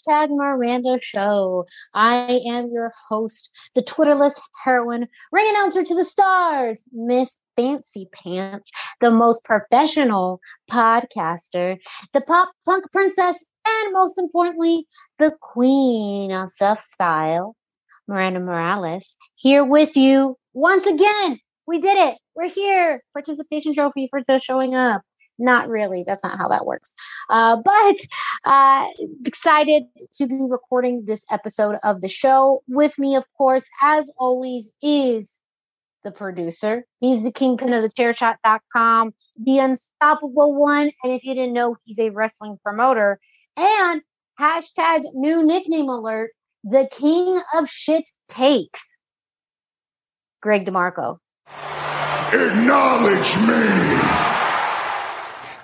hashtag Miranda Show. I am your host, the Twitterless heroine, ring announcer to the stars, Miss Fancy Pants, the most professional podcaster, the pop punk princess, and most importantly, the queen of soft style, Miranda Morales, here with you once again. We did it. We're here. Participation trophy for just showing up. Not really. That's not how that works. Uh, but uh, excited to be recording this episode of the show. With me, of course, as always, is the producer. He's the kingpin of the chairshot.com, the unstoppable one. And if you didn't know, he's a wrestling promoter. And hashtag new nickname alert, the king of shit takes. Greg DeMarco. Acknowledge me!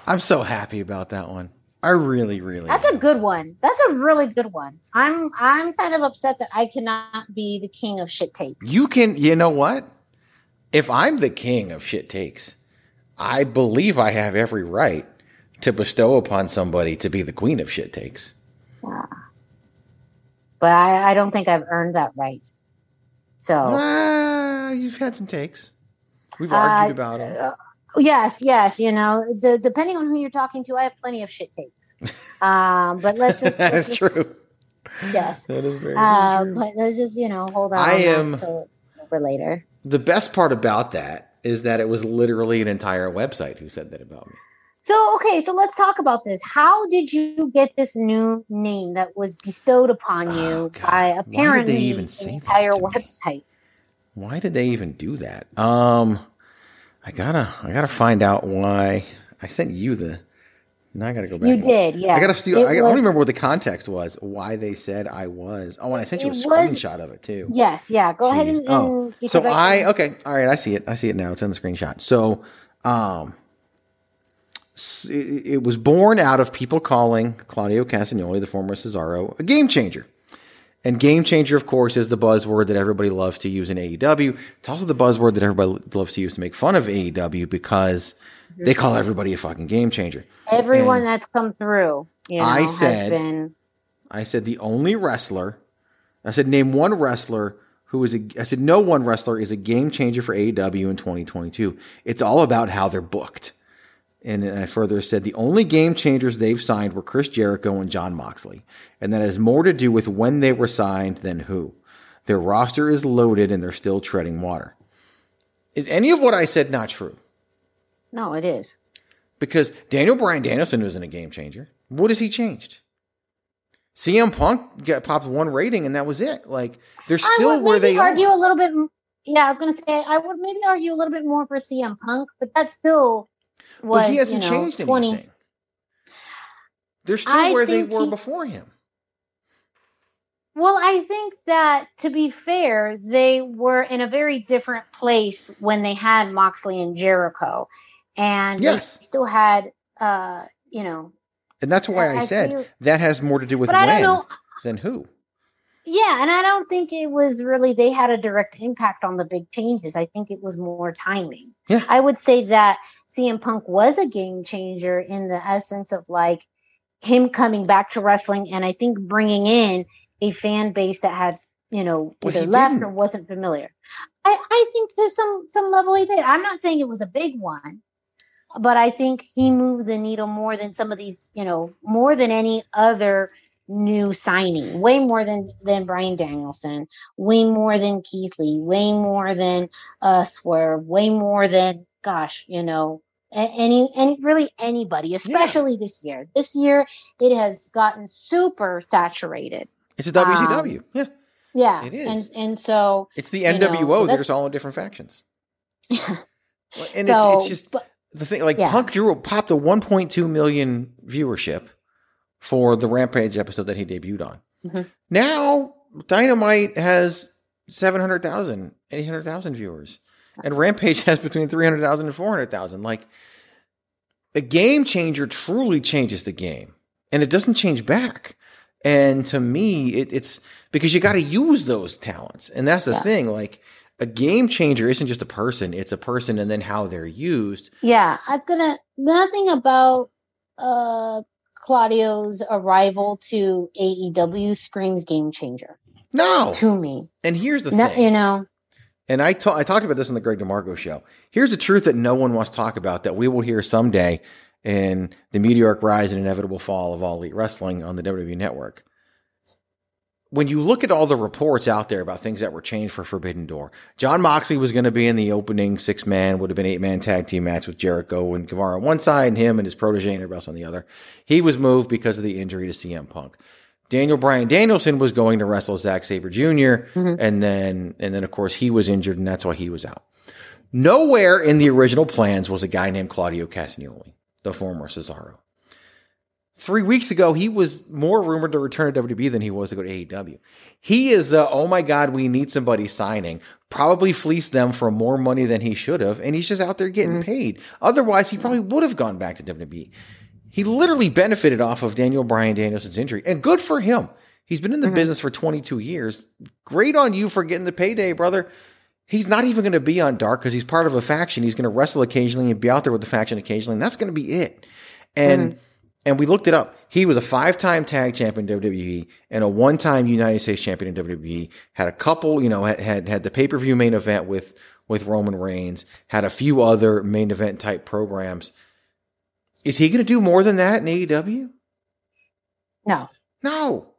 I'm so happy about that one. I really, really. That's a good one. That's a really good one. I'm I'm kind of upset that I cannot be the king of shit takes. You can, you know what? If I'm the king of shit takes, I believe I have every right to bestow upon somebody to be the queen of shit takes. Yeah. But I, I don't think I've earned that right. So Ah, you've had some takes. We've uh, argued about them. Yes, yes. You know, the, depending on who you're talking to, I have plenty of shit takes. Um, but let's just let's That's just- true. Yes. That is very, very Uh, true. but let's just you know hold on. I am- for later. The best part about that is that it was literally an entire website who said that about me. So okay, so let's talk about this. How did you get this new name that was bestowed upon you Oh, by Why did they apparently even say entire to me? website? Why did they even do that? Um, I gotta, I gotta find out why. I sent you the. Now I gotta go back. You did, yeah. I gotta see. I, gotta, I don't remember what the context was. Why they said I was. Oh, and I sent you a was- screenshot of it too. Yes, yeah. Go ahead and, Oh, So I okay, all right. I see it. I see it now. It's in the screenshot. So, um, it, it was born out of people calling Claudio Castagnoli, the former Cesaro, a game changer. And game changer, of course, is the buzzword that everybody loves to use in AEW. It's also the buzzword that everybody loves to use to make fun of AEW because they call everybody a fucking game changer. everyone and that's come through, you know, I said- been I said the only wrestler. I said name one wrestler who is a. I said no one wrestler is a game changer for AEW in 2022. It's all about how they're booked. And I further said the only game changers they've signed were Chris Jericho and Jon Moxley, and that has more to do with when they were signed than who. Their roster is loaded and they're still treading water. Is any of what I said not true? No, it is. Because Daniel Bryan Danielson wasn't a game changer. What has he changed? CM Punk got popped one rating and that was it. Like they're still where they would argue are. a little bit. Yeah, I was going to say I would maybe argue a little bit more for CM Punk, but that's still was, but he hasn't you know, changed 20. anything. They're still I where they were he- before him. Well, I think that to be fair, they were in a very different place when they had Moxley and Jericho, and Yes. they still had, uh, you know. And that's why I, I said feel- that has more to do with when know. than who. Yeah, and I don't think it was really they had a direct impact on the big changes. I think it was more timing. Yeah. I would say that CM Punk was a game changer in the essence of like him coming back to wrestling and I think bringing in a fan base that had, you know, either he left didn't. or wasn't familiar. I, I think to some some level he did. I'm not saying it was a big one, but I think he moved the needle more than some of these, you know, more than any other new signing, way more than than Bryan Danielson, way more than Keith Lee, way more than uh Swerve, way more than gosh, you know, any any really anybody, especially this year. This year it has gotten super saturated. It's a WCW. yeah. Yeah, It is. and and so It's the you know, NWO. that's- They're just all in different factions. And so, it's, it's just but, the thing like Yeah. Punk drew popped a 1.2 million viewership for the Rampage episode that he debuted on. Mhm. Now Dynamite has 700,000, 800,000 viewers. And Rampage has between 300,000 and 400,000. Like a game changer truly changes the game and it doesn't change back. And to me, it, it's because you got to use those talents. And that's the Yeah. thing. Like a game changer isn't just a person, it's a person and then how they're used. yeah, I was gonna nothing about uh Claudio's arrival to AEW screams game changer No. to me. And here's the No, thing. you know, And I ta- I talked about this on the Greg DeMarco show. Here's the truth that no one wants to talk about that we will hear someday in the meteoric rise and inevitable fall of all elite wrestling on the WWE network. When you look at all the reports out there about things that were changed for Forbidden Door, Jon Moxley was going to be in the opening six man, would have been eight man tag team match with Jericho and Guevara on one side and him and his protege and everybody else on the other. He was moved because of the injury to CM Punk. Daniel Bryan Danielson was going to wrestle Zack Sabre junior Mhm. and then and then of course he was injured and that's why he was out. Nowhere in the original plans was a guy named Claudio Castagnoli, the former Cesaro. Three weeks ago, he was more rumored to return to WWE than he was to go to AEW. He is, uh, oh my God, we need somebody signing. Probably fleeced them for more money than he should have, and he's just out there getting paid. Otherwise, he probably would have gone back to WWE. He literally benefited off of Daniel Bryan Danielson's injury, and good for him. He's been in the mm-hmm. business for 22 years. Great on you for getting the payday, brother. He's not even going to be on Dark because he's part of a faction. He's going to wrestle occasionally and be out there with the faction occasionally, and that's going to be it. And mm-hmm. and we looked it up. He was a five-time tag champion in WWE and a one-time United States champion in WWE. Had a couple, you know, had had, had the pay-per-view main event with with Roman Reigns. Had a few other main event type programs. Is he going to do more than that in AEW? no. No.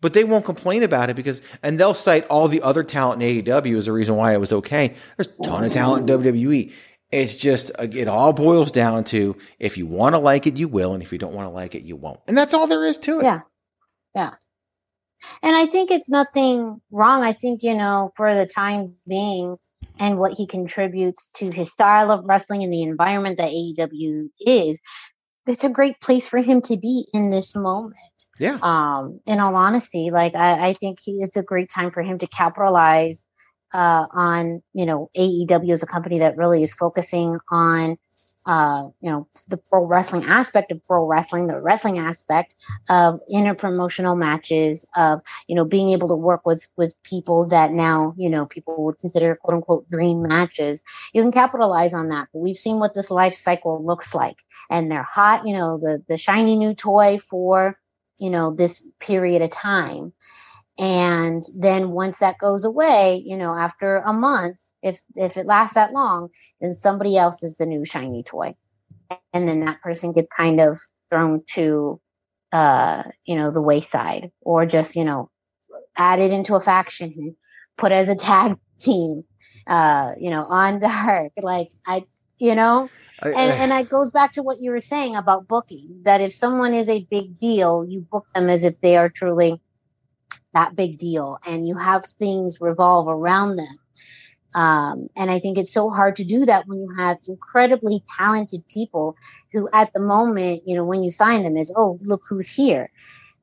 But they won't complain about it because, and they'll cite all the other talent in AEW as a reason why it was okay. There's a ton of talent in WWE. It's just, uh, it all boils down to if you want to like it, you will. And if you don't want to like it, you won't. And that's all there is to it. Yeah. Yeah. And I think it's nothing wrong. I think, you know, for the time being and what he contributes to his style of wrestling and the environment that AEW is, it's a great place for him to be in this moment. Yeah. Um, in all honesty, like I, I think he, it's a great time for him to capitalize uh, on, you know, AEW as a company that really is focusing on uh, you know, the pro wrestling aspect of pro wrestling, the wrestling aspect of interpromotional matches, of you know, being able to work with with people that now you know people would consider quote unquote dream matches. You can capitalize on that. But we've seen what this life cycle looks like, and they're hot. You know, the the shiny new toy for you know, this period of time. And then once that goes away, you know, after a month, if if it lasts that long, then somebody else is the new shiny toy. And then that person gets kind of thrown to uh, you know, the wayside or just, you know, added into a faction, put as a tag team, uh, you know, on dark. Like I you know, and, and it goes back to what you were saying about booking that if someone is a big deal, you book them as if they are truly that big deal and you have things revolve around them. Um, and I think it's so hard to do that when you have incredibly talented people who, at the moment, you know, when you sign them, is, oh, look who's here.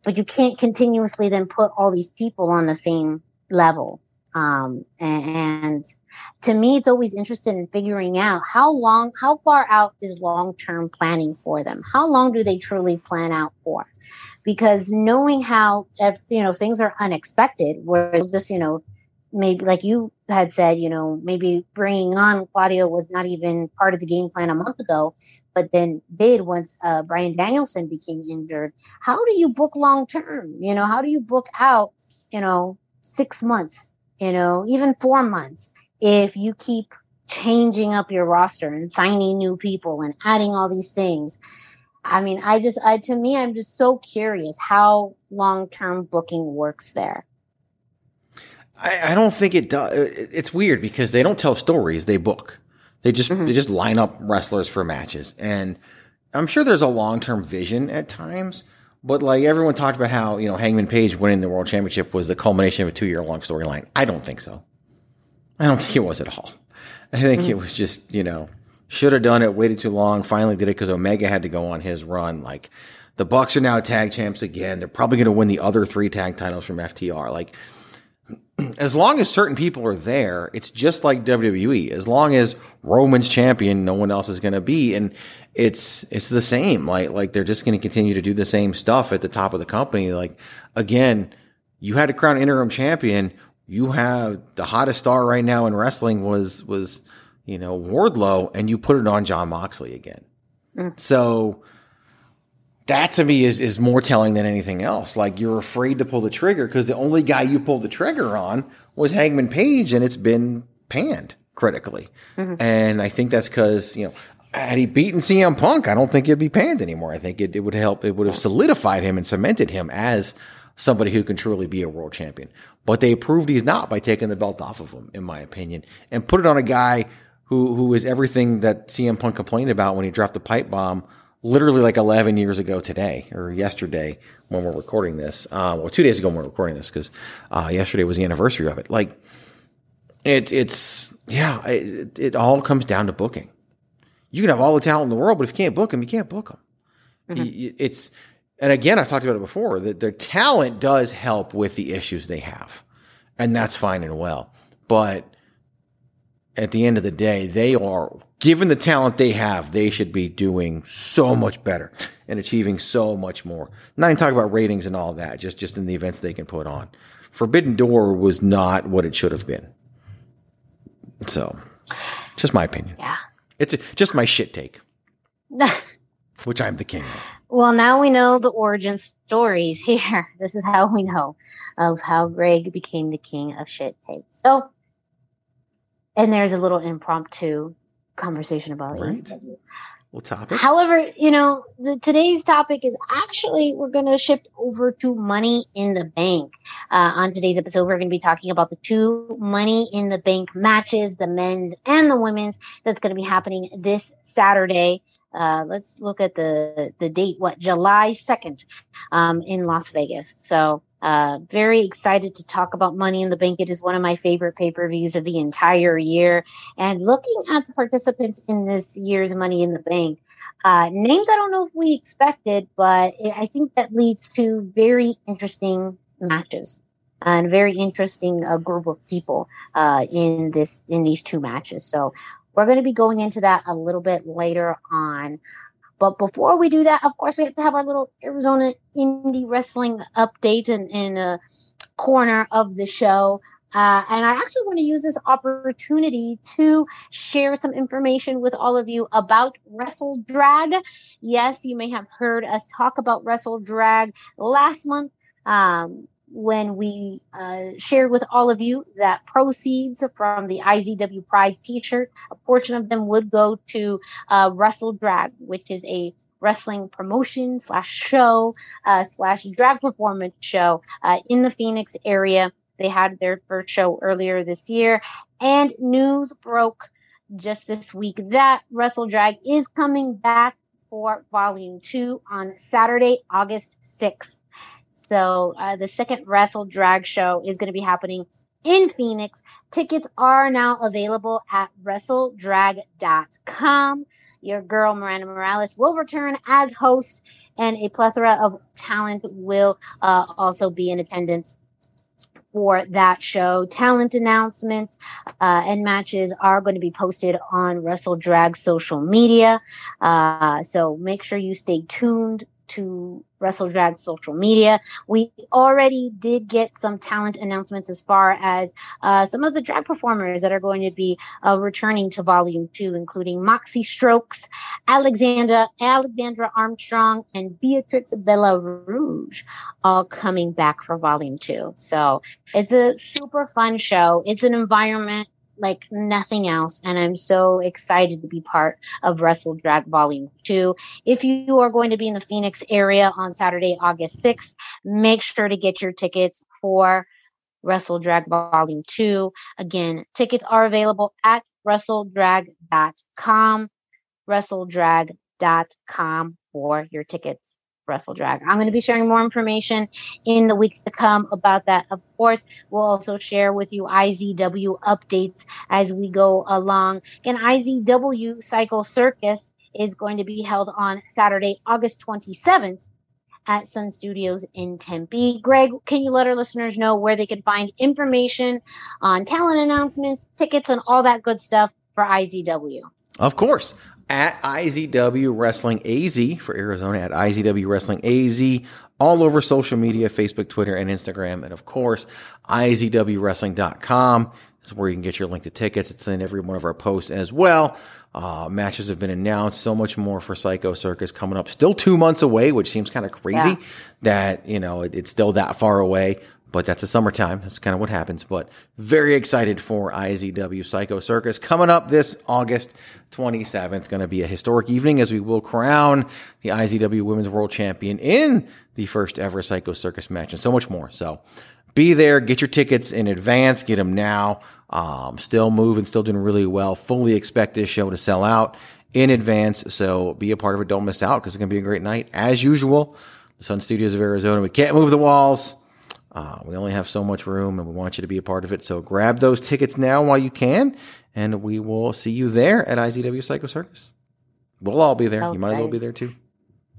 But you can't continuously then put all these people on the same level. Um, and, to me, it's always interested in figuring out how long, how far out is long term planning for them? How long do they truly plan out for? Because knowing how, if, you know, things are unexpected, where just, you know, maybe like you had said, you know, maybe bringing on Claudio was not even part of the game plan a month ago, but then did once uh, Bryan Danielson became injured. How do you book long term? You know, how do you book out, you know, six months, you know, even four months if you keep changing up your roster and signing new people and adding all these things? I mean, I just, I, to me, I'm just so curious how long term booking works there. I, I don't think it does. It's weird because they don't tell stories; they book. They just mm-hmm. they just line up wrestlers for matches, and I'm sure there's a long term vision at times. But like everyone talked about how you know Hangman Page winning the world championship was the culmination of a two year long storyline. I don't think so. I don't think it was at all. I think mm-hmm. it was just you know should have done it, waited too long, finally did it because Omega had to go on his run. Like the Bucks are now tag champs again. They're probably going to win the other three tag titles from FTR. Like as long as certain people are there, it's just like WWE. As long as Roman's champion, no one else is going to be, and it's it's the same. Like like they're just going to continue to do the same stuff at the top of the company. Like again, you had to crown interim champion. You have the hottest star right now in wrestling was was you know Wardlow, and you put it on Jon Moxley again. Mm. So that to me is is more telling than anything else. Like you're afraid to pull the trigger because the only guy you pulled the trigger on was Hangman Page, and it's been panned critically. Mm-hmm. And I think that's because you know had he beaten CM Punk, I don't think it'd be panned anymore. I think it, it would help. It would have solidified him and cemented him as somebody who can truly be a world champion. But they proved he's not by taking the belt off of him, in my opinion, and put it on a guy who who is everything that CM Punk complained about when he dropped the pipe bomb literally like 11 years ago today or yesterday when we're recording this. Uh, well, two days ago when we're recording this because uh, yesterday was the anniversary of it. Like it, it's yeah, it, it all comes down to booking. You can have all the talent in the world, but if you can't book them, you can't book them. Mm-hmm. It's and again, I've talked about it before that their talent does help with the issues they have, and that's fine and well. But at the end of the day, they are given the talent they have, they should be doing so much better and achieving so much more. Not even talking about ratings and all that, just just in the events they can put on. Forbidden Door was not what it should have been. So, just my opinion. Yeah. It's just my shit take. which I'm the king of. Well, now we know the origin stories here. This is how we know of how Greg became the king of shit take. So, and there's a little impromptu conversation about right. it. Well, topic. However, you know, the, today's topic is actually we're going to shift over to Money in the Bank. Uh, on today's episode, we're going to be talking about the two Money in the Bank matches, the men's and the women's, that's going to be happening this Saturday. Uh, let's look at the the date. What July second, um, in Las Vegas. So uh, very excited to talk about Money in the Bank. It is one of my favorite pay per views of the entire year. And looking at the participants in this year's Money in the Bank, uh, names I don't know if we expected, but I think that leads to very interesting matches and very interesting uh, group of people uh, in this in these two matches. So we're going to be going into that a little bit later on. But before we do that, of course, we have to have our little Arizona indie wrestling update and in, in a corner of the show. Uh, and I actually want to use this opportunity to share some information with all of you about Wrestle Drag. Yes, you may have heard us talk about Wrestle Drag last month. Um, when we uh, shared with all of you that proceeds from the IZW Pride t-shirt, a portion of them would go to uh, Wrestle Drag, which is a wrestling promotion slash show uh, slash drag performance show uh, in the Phoenix area. They had their first show earlier this year, and news broke just this week that Wrestle Drag is coming back for Volume Two on Saturday, August sixth. So uh, the second Wrestle Drag show is going to be happening in Phoenix. Tickets are now available at WrestleDrag.com. Your girl Miranda Morales will return as host, and a plethora of talent will uh, also be in attendance for that show. Talent announcements uh, and matches are going to be posted on Wrestle Drag social media. Uh, so make sure you stay tuned to Wrestle Drag social media. We already did get some talent announcements as far as uh, some of the drag performers that are going to be uh, returning to Volume Two, including Moxie Strokes, Alexandra Alexandra Armstrong, and Beatrix Bella Rouge, all coming back for Volume Two. So it's a super fun show. It's an environment like nothing else. And I'm so excited to be part of Wrestle Drag Volume 2. If you are going to be in the Phoenix area on Saturday, August 6th, make sure to get your tickets for Wrestle Drag Volume 2. Again, tickets are available at WrestleDrag.com, WrestleDrag.com for your tickets. Wrestle Drag. I'm going to be sharing more information in the weeks to come about that. Of course, we'll also share with you IZW updates as we go along. And IZW Psycho Circus is going to be held on Saturday, August 27th at Sun Studios in Tempe. Greg, can you let our listeners know where they can find information on talent announcements, tickets, and all that good stuff for IZW? Of course at IZW Wrestling AZ for Arizona at IZW Wrestling AZ all over social media, Facebook, Twitter, and Instagram. And of course, IZWWrestling.com is where you can get your link to tickets. It's in every one of our posts as well. Uh, matches have been announced. So much more for Psycho Circus coming up. Still two months away, which seems kind of crazy yeah. that, you know, it, it's still that far away but that's the summertime. That's kind of what happens. But very excited for IZW Psycho Circus coming up this August 27th. Going to be a historic evening as we will crown the IZW Women's World Champion in the first ever Psycho Circus match and so much more. So be there, get your tickets in advance, get them now. Um, still moving, still doing really well. Fully expect this show to sell out in advance. So be a part of it. Don't miss out because it's going to be a great night as usual. The Sun Studios of Arizona. We can't move the walls. Uh, we only have so much room and we want you to be a part of it. So grab those tickets now while you can, and we will see you there at IZW Psycho Circus. We'll all be there. Okay. You might as well be there too.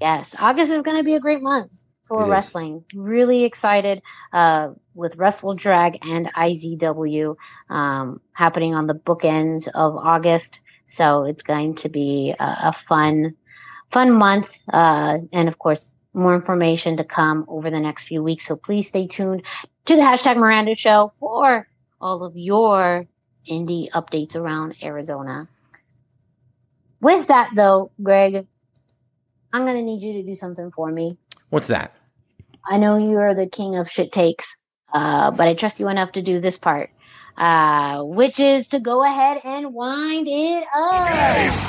Yes, August is going to be a great month for it wrestling. Is. Really excited uh, with Wrestle Drag and IZW um, happening on the bookends of August. So it's going to be a, a fun, fun month. Uh, and of course, more information to come over the next few weeks. So please stay tuned to the hashtag Miranda Show for all of your indie updates around Arizona. With that, though, Greg, I'm going to need you to do something for me. What's that? I know you're the king of shit takes, uh, but I trust you enough to do this part, uh, which is to go ahead and wind it up.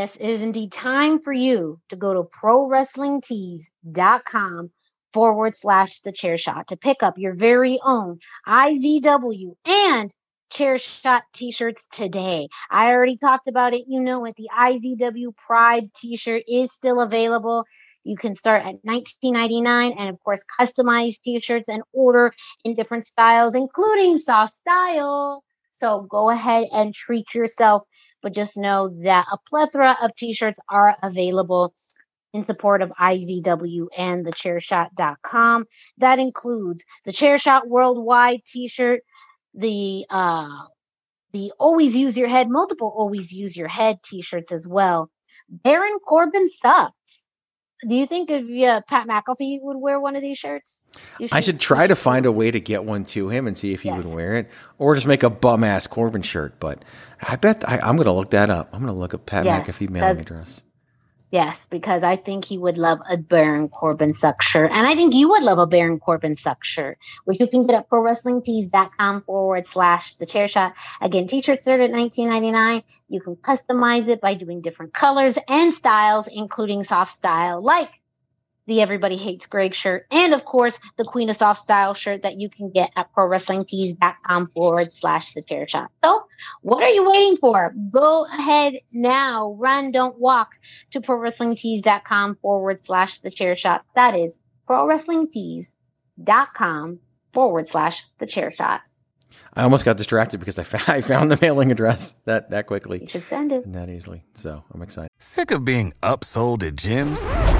Yes, it is indeed time for you to go to prowrestlingtees.com forward slash the chair shot to pick up your very own IZW and chair shot t-shirts today. I already talked about it. You know it. The IZW Pride t-shirt is still available. You can start at $19.99 and of course customize t-shirts and order in different styles, including soft style. So go ahead and treat yourself but just know that a plethora of t-shirts are available in support of IZW and the chairshot.com. That includes the Chairshot Worldwide t-shirt, the uh the always use your head, multiple always use your head t-shirts as well. Baron Corbin sucks. Do you think if uh, Pat McAfee would wear one of these shirts? Should, I should try to find a way to get one to him and see if he yes. would wear it, or just make a bum ass Corbin shirt. But I bet I, am going to look that up. I'm going to look up Pat yes, McAfee mailing address. Yes, because I think he would love a Baron Corbin suck shirt. And I think you would love a Baron Corbin suck shirt, which you can get at prowrestlingtees.com forward slash the chair shot. Again, t-shirts start at $19.99. You can customize it by doing different colors and styles, including soft style like the Everybody Hates Greg shirt, and of course, the Queen of Soft Style shirt that you can get at prowrestlingtees.com forward slash the chair shot. So, what are you waiting for? Go ahead now, run, don't walk to prowrestlingtees.com forward slash the chair shot. That is prowrestlingtees.com forward slash the chair shot. I almost got distracted because I, fa- I found the mailing address that, that quickly. You should send it. And that easily. So I'm excited. Sick of being upsold at gyms?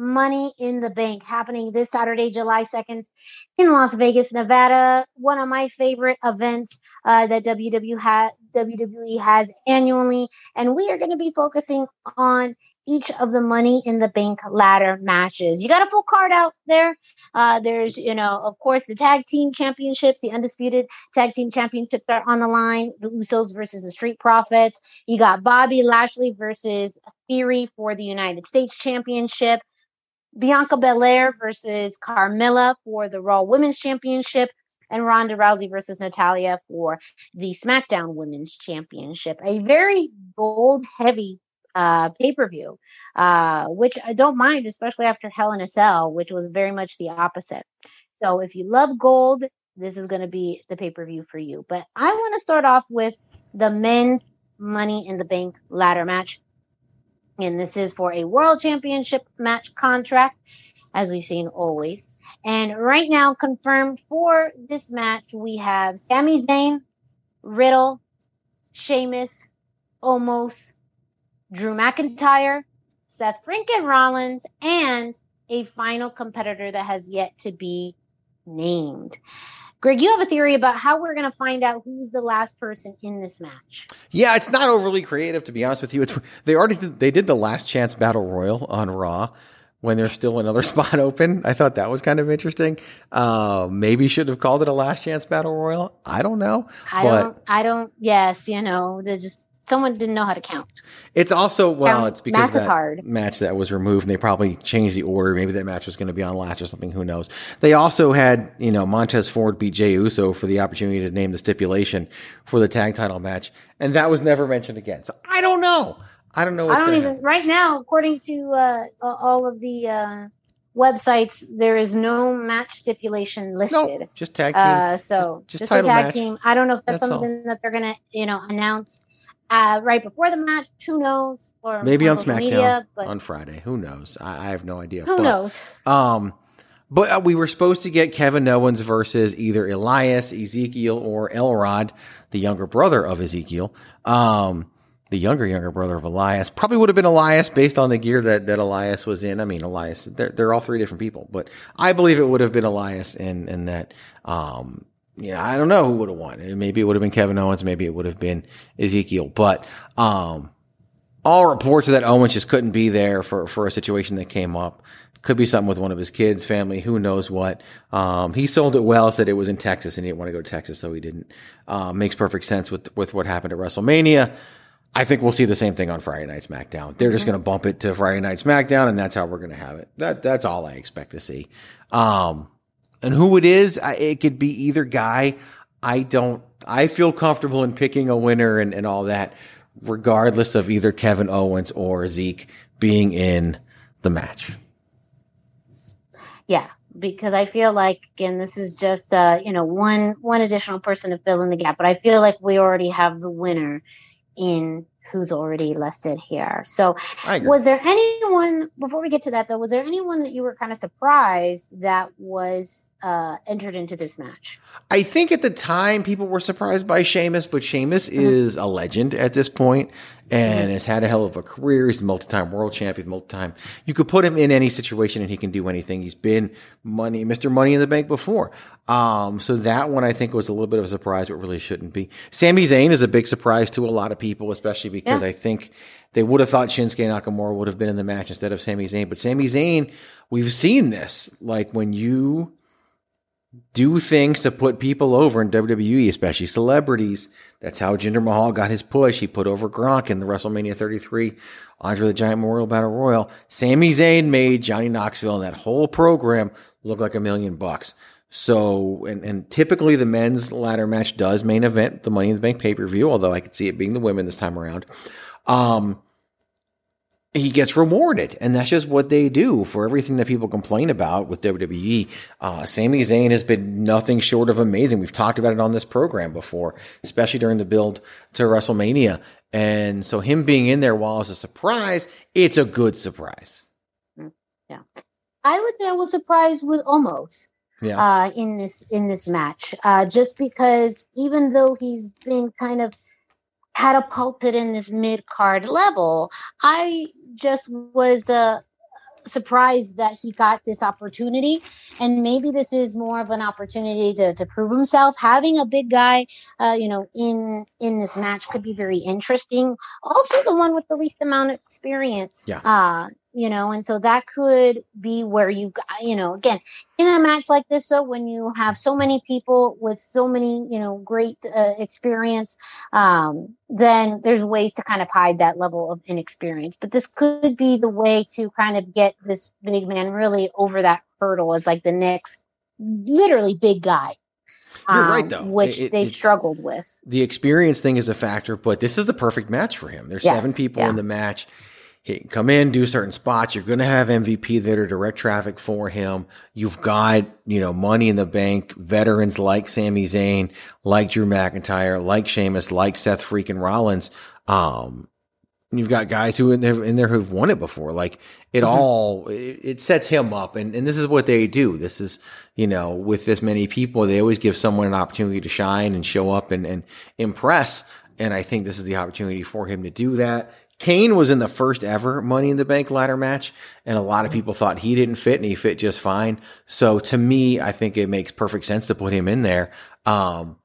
Money in the Bank happening this Saturday, July 2nd in Las Vegas, Nevada. One of my favorite events uh, that WWE, ha- WWE has annually. And we are going to be focusing on each of the money in the bank ladder matches. You got a full card out there. Uh, there's, you know, of course, the tag team championships, the undisputed tag team championships are on the line. The Usos versus the Street Profits. You got Bobby Lashley versus Theory for the United States Championship. Bianca Belair versus Carmella for the Raw Women's Championship. And Ronda Rousey versus Natalya for the SmackDown Women's Championship. A very gold heavy uh, pay per view, uh, which I don't mind, especially after Hell in a Cell, which was very much the opposite. So if you love gold, this is going to be the pay per view for you. But I want to start off with the men's Money in the Bank ladder match. And this is for a world championship match contract, as we've seen always. And right now, confirmed for this match, we have Sami Zayn, Riddle, Sheamus, Omos, Drew McIntyre, Seth Freakin' Rollins, and a final competitor that has yet to be named. Greg, you have a theory about how we're going to find out who's the last person in this match. Yeah, it's not overly creative to be honest with you. It's, they already did, they did the last chance battle royal on Raw when there's still another spot open. I thought that was kind of interesting. Uh, maybe should have called it a last chance battle royal. I don't know. I but, don't. I don't. Yes, you know, they just someone didn't know how to count. It's also well, count, it's because that hard. match that was removed, and they probably changed the order. Maybe that match was going to be on last or something. Who knows? They also had you know Montez Ford beat Jey Uso for the opportunity to name the stipulation for the tag title match, and that was never mentioned again. So I don't know. I don't know. I don't even happen. right now. According to uh, all of the uh, websites, there is no match stipulation listed. Nope, just tag team. Uh, so just, just, just a tag match. team. I don't know if that's, that's something all. that they're gonna you know announce uh, right before the match. Who knows? Or maybe on, SmackDown media, on Friday. Who knows? I, I have no idea. Who but, knows? Um, but uh, we were supposed to get Kevin Owens versus either Elias, Ezekiel, or Elrod, the younger brother of Ezekiel. Um, the younger younger brother of Elias probably would have been Elias based on the gear that, that Elias was in. I mean, Elias, they're, they're all three different people, but I believe it would have been Elias and, and that, um, yeah, I don't know who would have won. Maybe it would have been Kevin Owens. Maybe it would have been Ezekiel. But um, all reports are that Owens just couldn't be there for, for a situation that came up. Could be something with one of his kids, family, who knows what. Um, he sold it well, said it was in Texas and he didn't want to go to Texas, so he didn't. Uh, makes perfect sense with, with what happened at WrestleMania. I think we'll see the same thing on Friday Night SmackDown. They're just mm-hmm. going to bump it to Friday Night SmackDown, and that's how we're going to have it. That that's all I expect to see. Um, and who it is, I, it could be either guy. I don't. I feel comfortable in picking a winner and, and all that, regardless of either Kevin Owens or Zeke being in the match. Yeah, because I feel like again this is just uh you know one one additional person to fill in the gap, but I feel like we already have the winner in who's already listed here. So was there anyone before we get to that though, was there anyone that you were kind of surprised that was uh, entered into this match. I think at the time people were surprised by Sheamus, but Sheamus mm-hmm. is a legend at this point and mm-hmm. has had a hell of a career. He's a multi-time world champion, multi-time. You could put him in any situation and he can do anything. He's been money, Mr. Money in the Bank before. Um, so that one I think was a little bit of a surprise, but really shouldn't be. Sami Zayn is a big surprise to a lot of people, especially because yeah. I think they would have thought Shinsuke Nakamura would have been in the match instead of Sami Zayn. But Sami Zayn, we've seen this. Like when you do things to put people over in WWE, especially celebrities. That's how Jinder Mahal got his push. He put over Gronk in the WrestleMania 33 Andre the Giant Memorial Battle Royal. Sami Zayn made Johnny Knoxville and that whole program look like a million bucks. So, and, and typically the men's ladder match does main event the Money in the Bank pay per view, although I could see it being the women this time around. Um, he gets rewarded. And that's just what they do for everything that people complain about with WWE. Uh, Sami Zayn has been nothing short of amazing. We've talked about it on this program before, especially during the build to WrestleMania. And so him being in there while it's a surprise, it's a good surprise. Mm, yeah. I would say I was surprised with Omos. Yeah. Uh, in this in this match, uh, just because even though he's been kind of catapulted in this mid card level, I just was uh, surprised that he got this opportunity. And maybe this is more of an opportunity to, to prove himself. Having a big guy, uh, you know, in in this match could be very interesting. Also, the one with the least amount of experience. Yeah. Uh, you know, and so that could be where you, you know, again, in a match like this, so when you have so many people with so many, you know, great uh, experience, um, then there's ways to kind of hide that level of inexperience. But this could be the way to kind of get this big man really over that hurdle as like the next, literally big guy. You're um, right, though. Which it, they've struggled with. The experience thing is a factor, but this is the perfect match for him. There's yes, seven people yeah. in the match he can come in, do certain spots. You're going to have MVP that are direct traffic for him. You've got, you know, money in the bank, veterans like Sami Zayn, like Drew McIntyre, like Sheamus, like Seth freaking Rollins. Um, you've got guys who in there, in there who've won it before. Like it mm-hmm. all, it, it, sets him up. And, and this is what they do. This is, you know, with this many people, they always give someone an opportunity to shine and show up and, and impress. And I think this is the opportunity for him to do that. Kane was in the first ever Money in the Bank ladder match, and a lot of people thought he didn't fit, and he fit just fine. So to me, I think it makes perfect sense to put him in there. Um,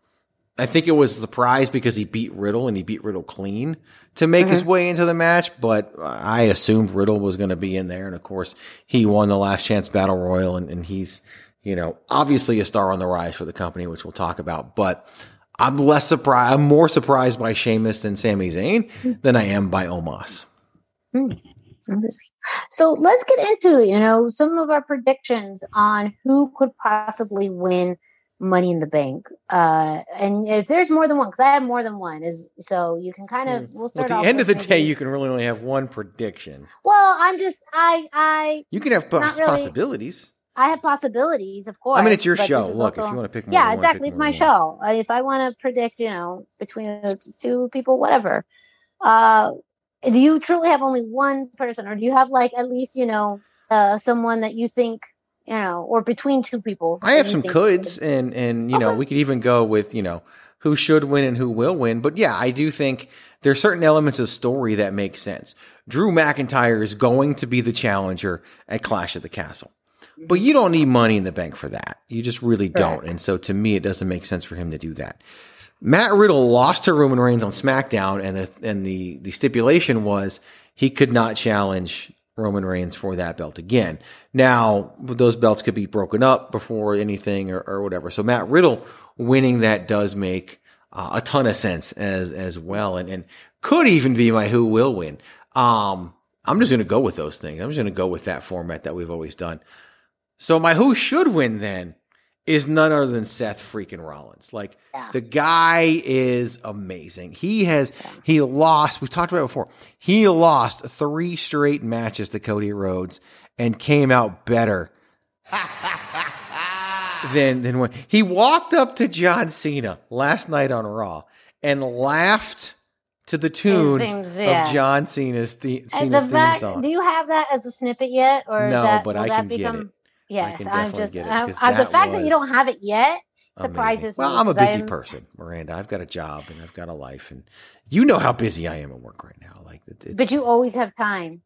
I think it was a surprise because he beat Riddle and he beat Riddle clean to make mm-hmm. his way into the match, but I assumed Riddle was going to be in there. And of course, he won the last chance battle royal and, and he's, you know, obviously a star on the rise for the company, which we'll talk about. But I'm less surprised. I'm more surprised by Sheamus than Sami Zayn than I am by Omos. Hmm. So let's get into you know some of our predictions on who could possibly win Money in the Bank. Uh, and if there's more than one, because I have more than one, is so you can kind of hmm. we'll start. At the end of the maybe, day, you can really only have one prediction. Well, I'm just I I. You can have poss- really, possibilities. I have possibilities, of course. I mean, it's your show. Look, also, if you want to pick, yeah, exactly, it's my show. If I want to predict, you know, between two people, whatever. Uh, do you truly have only one person, or do you have like at least you know uh, someone that you think you know, or between two people? I have some coulds, and and you okay. know, we could even go with you know who should win and who will win. But yeah, I do think there's certain elements of story that make sense. Drew McIntyre is going to be the challenger at Clash at the Castle. But you don't need money in the bank for that. You just really don't. And so to me, it doesn't make sense for him to do that. Matt Riddle lost to Roman Reigns on SmackDown, and the and the the stipulation was he could not challenge Roman Reigns for that belt again. Now those belts could be broken up before anything or, or whatever. So Matt Riddle winning that does make uh, a ton of sense as as well, and and could even be my who will win. Um, I'm just going to go with those things. I'm just going to go with that format that we've always done. So my who should win then is none other than Seth freaking Rollins. Like Yeah. the guy is amazing. He has he lost. We've talked about it before. He lost three straight matches to Cody Rhodes and came out better than than when he walked up to John Cena last night on Raw and laughed to the tune themes, yeah. of John Cena's, the, Cena's the theme song. do you have that as a snippet yet, or No, that, but I can get it. Yes, can I'm just get it, I'm- I'm- the fact that you don't have it yet Amazing. surprises Well, me. I'm a busy I'm- person, Miranda. I've got a job and I've got a life, and you know how busy I am at work right now. Like But you always have time.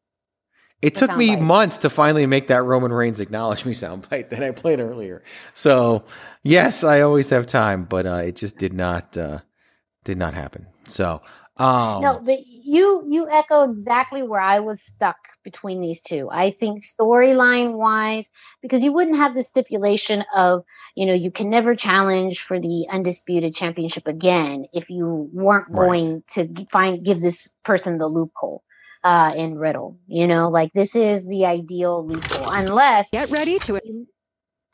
it took me soundbite. months to finally make that Roman Reigns acknowledge me soundbite that I played earlier. So yes, I always have time, but uh, it just did not uh, did not happen. So um, no, but you you echo exactly where I was stuck between these two. I think storyline wise, because you wouldn't have the stipulation of you know you can never challenge for the undisputed championship again if you weren't Right. going to find give this person the loophole uh in riddle you know like this is the ideal loophole unless Get ready to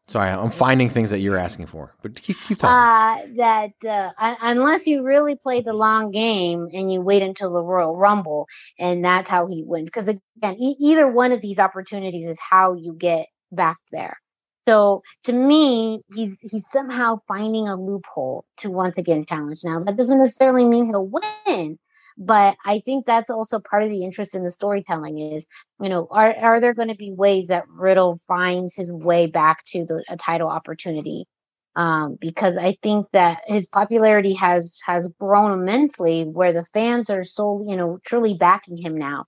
sorry, I'm finding things that you're asking for, but keep keep talking. uh, that uh, unless you really play the long game and you wait until the Royal Rumble, and that's how he wins. Because again, e- either one of these opportunities is how you get back there. So to me, he's he's somehow finding a loophole to once again challenge. Now that doesn't necessarily mean he'll win, but I think that's also part of the interest in the storytelling. Is you know, are are there going to be ways that Riddle finds his way back to the a title opportunity? um, because I think that his popularity has has grown immensely, where the fans are so you know truly backing him now.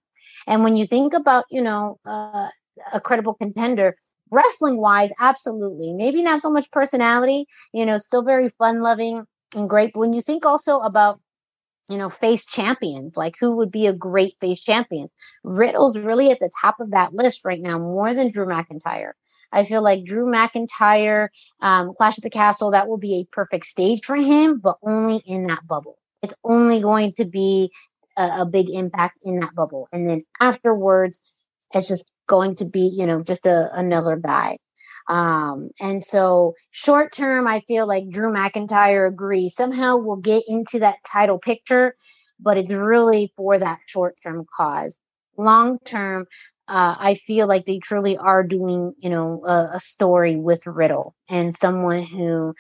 And when you think about you know uh, a credible contender, wrestling wise, absolutely, maybe not so much personality, you know, still very fun loving and great. But when you think also about you know, face champions. Like who would be a great face champion? Riddle's really at the top of that list right now, more than Drew McIntyre. I feel like Drew McIntyre, um, Clash at the Castle, that will be a perfect stage for him, but only in that bubble. It's only going to be a, a big impact in that bubble. And then afterwards, it's just going to be, you know, just a, another guy. Um, and so short term, I feel like Drew McIntyre agrees. Somehow we'll get into that title picture, but it's really for that short term cause. Long term, uh, I feel like they truly are doing, you know, a, a story with Riddle and someone who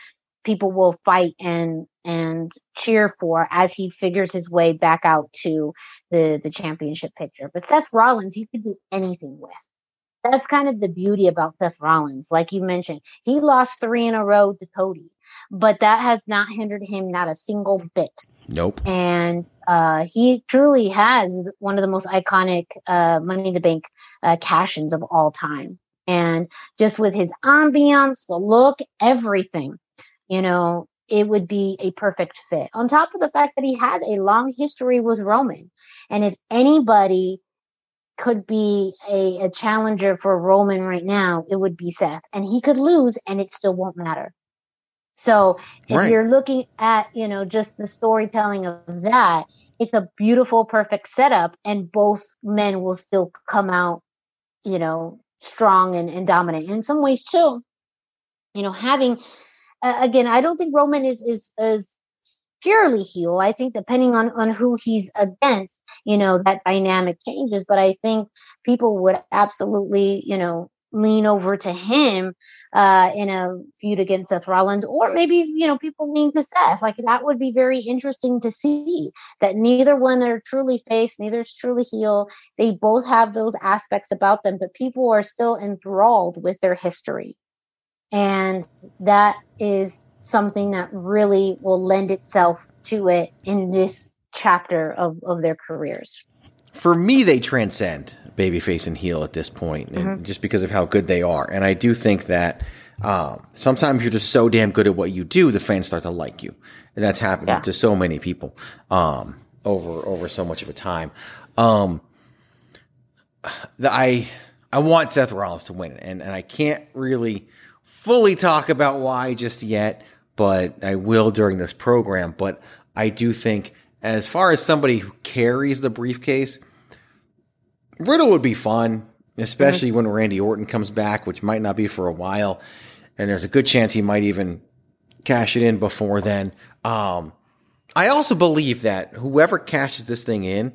people will fight and and cheer for as he figures his way back out to the the championship picture. But Seth Rollins, you could do anything with that's kind of the beauty about Seth Rollins. Like you mentioned, he lost three in a row to Cody, but that has not hindered him not a single bit. Nope. And uh, he truly has one of the most iconic uh, Money in the Bank uh, cash-ins of all time. And just with his ambiance, the look, everything, you know, it would be a perfect fit. On top of the fact that he has a long history with Roman. And if anybody could be a, a challenger for Roman right now, it would be Seth. And he could lose and it still won't matter. So if Right. you're looking at, you know, just the storytelling of that, it's a beautiful, perfect setup, and both men will still come out, you know, strong and, and dominant. In some ways, too, you know, having uh, again, I don't think Roman is is is purely heel. I think depending on on who he's against, you know, that dynamic changes. But I think people would absolutely, you know, lean over to him uh in a feud against Seth Rollins, or maybe you know people lean to Seth. Like that would be very interesting to see. That neither one are truly face, neither is truly heel. They both have those aspects about them, but people are still enthralled with their history, and that is something that really will lend itself to it in this chapter of, of their careers. For me, they transcend babyface and heel at this point, and Mhm. just because of how good they are. And I do think that um, sometimes you're just so damn good at what you do, the fans start to like you, and that's happened Yeah. to so many people um, over over so much of a time. Um, the, I I want Seth Rollins to win, and and I can't really fully talk about why just yet, but I will during this program. But I do think, as far as somebody who carries the briefcase, Riddle would be fun, especially when Randy Orton comes back, which might not be for a while. and there's a good chance he might even cash it in before then. Um, I also believe that whoever cashes this thing in,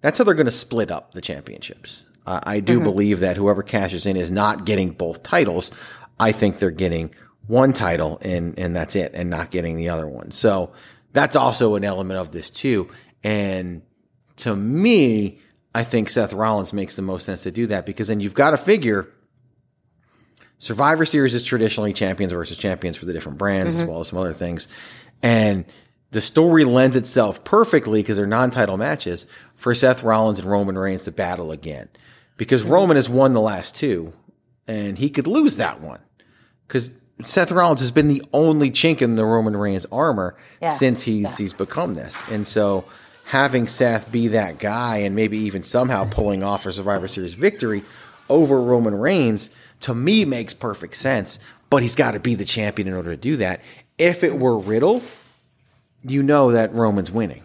that's how they're going to split up the championships. Uh, I do mm-hmm. believe that whoever cashes in is not getting both titles. I think they're getting one title and and that's it, and not getting the other one. So that's also an element of this too. And to me, I think Seth Rollins makes the most sense to do that because then you've got to figure Survivor Series is traditionally champions versus champions for the different brands mm-hmm. as well as some other things. And the story lends itself perfectly because they're non-title matches for Seth Rollins and Roman Reigns to battle again. Because mm-hmm. Roman has won the last two and he could lose that one. Because Seth Rollins has been the only chink in the Roman Reigns armor yeah. since he's yeah. he's become this. And so having Seth be that guy and maybe even somehow pulling off a Survivor Series victory over Roman Reigns to me makes perfect sense. But he's got to be the champion in order to do that. If it were Riddle, you know that Roman's winning.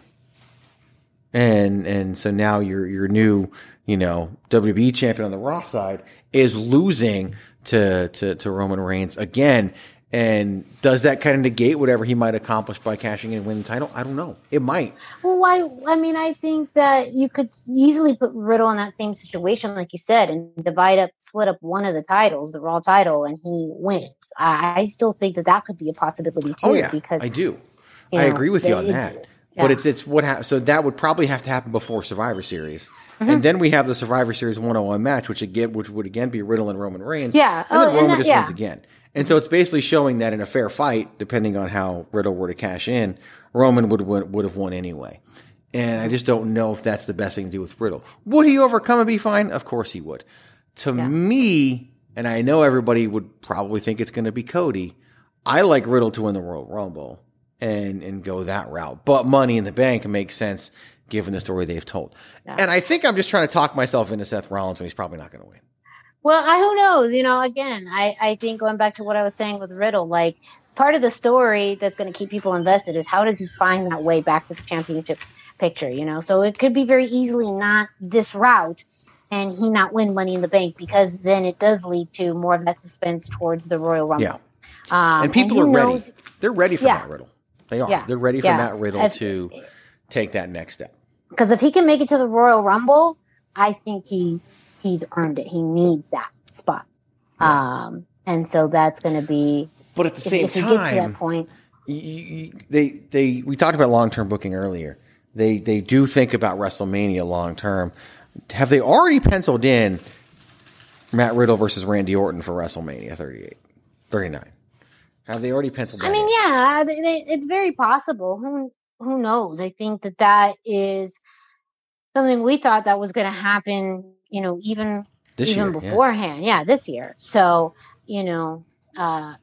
And and so now your your new, you know, WWE champion on the Raw side is losing to to to Roman Reigns again and does that kind of negate whatever he might accomplish by cashing in and winning the title? I don't know. It might. Well, I, I mean, I think that you could easily put Riddle in that same situation, like you said, and divide up, split up one of the titles, the Raw title, and he wins. I, I still think that that could be a possibility oh, too. Oh yeah, because I do. I know, agree with you on that. Yeah. But it's it's what ha- so that would probably have to happen before Survivor Series. Mm-hmm. And then we have the Survivor Series 101 match, which again, which would again be Riddle and Roman Reigns. Yeah, and then oh, Roman that, just yeah. wins again. And so it's basically showing that in a fair fight, depending on how Riddle were to cash in, Roman would would have won anyway. And I just don't know if that's the best thing to do with Riddle. Would he overcome and be fine? Of course he would. To yeah. me, and I know everybody would probably think it's going to be Cody. I like Riddle to win the Royal Rumble and and go that route. But Money in the Bank makes sense given the story they've told. Yeah. And I think I'm just trying to talk myself into Seth Rollins when he's probably not going to win. Well, I who knows? You know, again, I I think going back to what I was saying with Riddle, like part of the story that's going to keep people invested is how does he find that way back to the championship picture? You know, so it could be very easily not this route. And he not win Money in the Bank because then it does lead to more of that suspense towards the Royal Rumble. Yeah, um, and people and are knows, ready. They're ready for yeah. that Riddle. They are. Yeah. They're ready for yeah. Matt Riddle if, to take that next step. Because if he can make it to the Royal Rumble, I think he he's earned it. He needs that spot. Yeah. Um, and so that's going to be. But at the same if, if time, that point, you, you, they they we talked about long term booking earlier. They they do think about WrestleMania long term. Have they already penciled in Matt Riddle versus Randy Orton for WrestleMania 38, 39? Have they already penciled? I mean, in? yeah, it's very possible. Who who knows? I think that that is something we thought that was going to happen. You know, even this even year, beforehand. Yeah. yeah. this year. So you know, uh,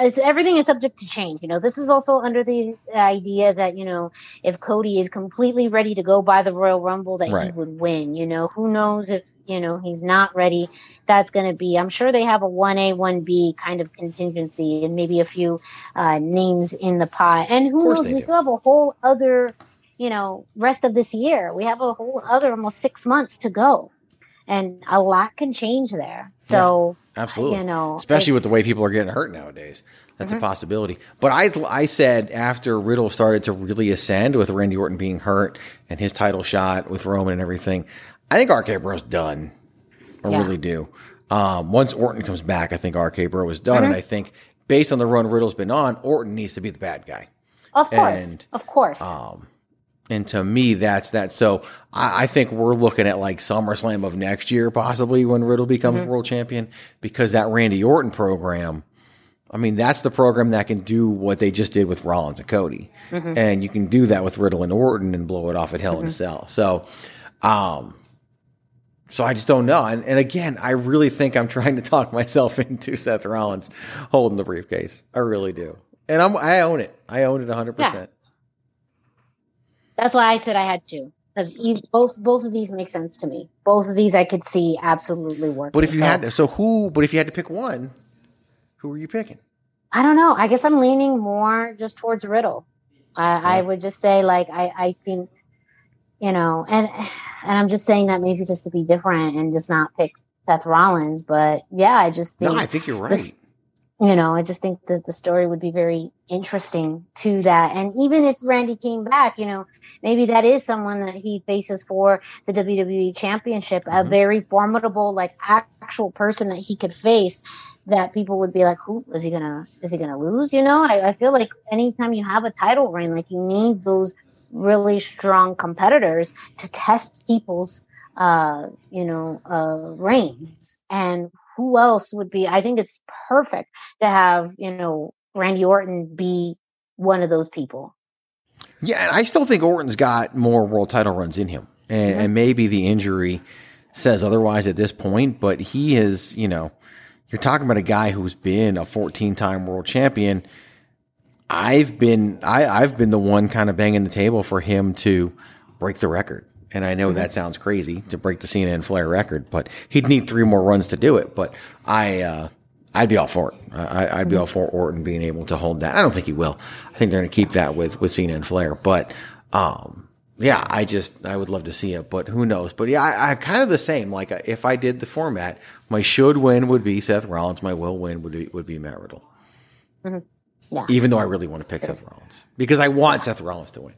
everything is subject to change. You know, this is also under the idea that you know, if Cody is completely ready to go by the Royal Rumble, that right. he would win. You know, who knows if you know he's not ready that's going to be i'm sure they have a 1a 1b kind of contingency and maybe a few uh, names in the pot and who knows we do. still have a whole other you know rest of this year we have a whole other almost six months to go and a lot can change there so yeah, absolutely you know especially with the way people are getting hurt nowadays that's mm-hmm. a possibility. But I I said after Riddle started to really ascend with Randy Orton being hurt and his title shot with Roman and everything, I think RK Bro's done. I yeah. really do. Um, once Orton comes back, I think RK Bro is done. Mm-hmm. And I think based on the run Riddle's been on, Orton needs to be the bad guy. Of course. And, of course. Um, and to me, that's that. So I, I, think we're looking at like SummerSlam of next year, possibly when Riddle becomes mm-hmm. world champion, because that Randy Orton program, I mean, that's the program that can do what they just did with Rollins and Cody. Mm-hmm. And you can do that with Riddle and Orton and blow it off at Hell in a mm-hmm. Cell. So, um, so I just don't know. And, and again, I really think I'm trying to talk myself into Seth Rollins holding the briefcase. I really do. And I'm, I own it. I own it 100%. Yeah. That's why I said I had to. Because both both of these make sense to me. Both of these I could see absolutely working. But if you so, had to, so who? But if you had to pick one, who are you picking? I don't know. I guess I'm leaning more just towards Riddle. I, yeah. I would just say like I I think you know and and I'm just saying that maybe just to be different and just not pick Seth Rollins. But yeah, I just think. No, I think you're right. This, you know, I just think that the story would be very interesting to that. And even if Randy came back, you know, maybe that is someone that he faces for the WWE championship, mm-hmm. a very formidable, like actual person that he could face that people would be like, who is he gonna, is he gonna lose? You know, I, I feel like anytime you have a title reign, like you need those really strong competitors to test people's, uh, you know, uh, reigns. And who else would be? I think it's perfect to have, you know, Randy Orton be one of those people. Yeah, and I still think Orton's got more world title runs in him. And, mm-hmm. and maybe the injury says otherwise at this point, but he is, you know, you're talking about a guy who's been a 14 time world champion. I've been I, I've been the one kind of banging the table for him to break the record. And I know mm-hmm. that sounds crazy to break the Cena and Flair record, but he'd need three more runs to do it. But I, uh, I'd be all for it. I, would be all for Orton being able to hold that. I don't think he will. I think they're going to keep that with, with Cena and Flair. But, um, yeah, I just, I would love to see it, but who knows? But yeah, I, am kind of the same. Like if I did the format, my should win would be Seth Rollins. My will win would be, would be Matt Riddle. Mm-hmm. Yeah. Even though I really want to pick. Seth Rollins because I want Seth Rollins to win.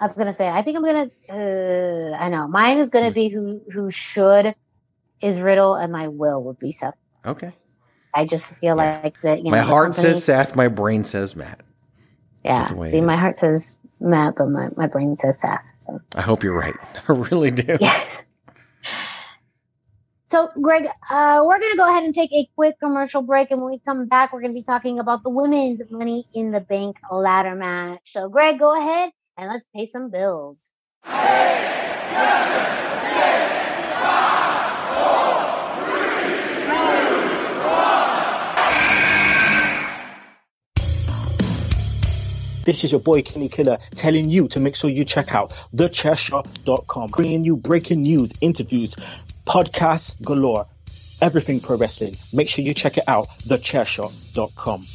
I was gonna say, I think I'm gonna. Uh, I know mine is gonna be who who should is Riddle, and my will would be Seth. Okay. I just feel yeah. like that. You know, my heart company, says Seth. My brain says Matt. Yeah. See, my heart says Matt, but my, my brain says Seth. So. I hope you're right. I really do. Yes. So, Greg, uh, we're going to go ahead and take a quick commercial break. And when we come back, we're going to be talking about the women's Money in the Bank ladder match. So, Greg, go ahead and let's pay some bills. This is your boy Kenny Killer telling you to make sure you check out thechairshot.com, bringing you breaking news, interviews, podcasts galore, everything pro wrestling. Make sure you check it out, thechairshot.com.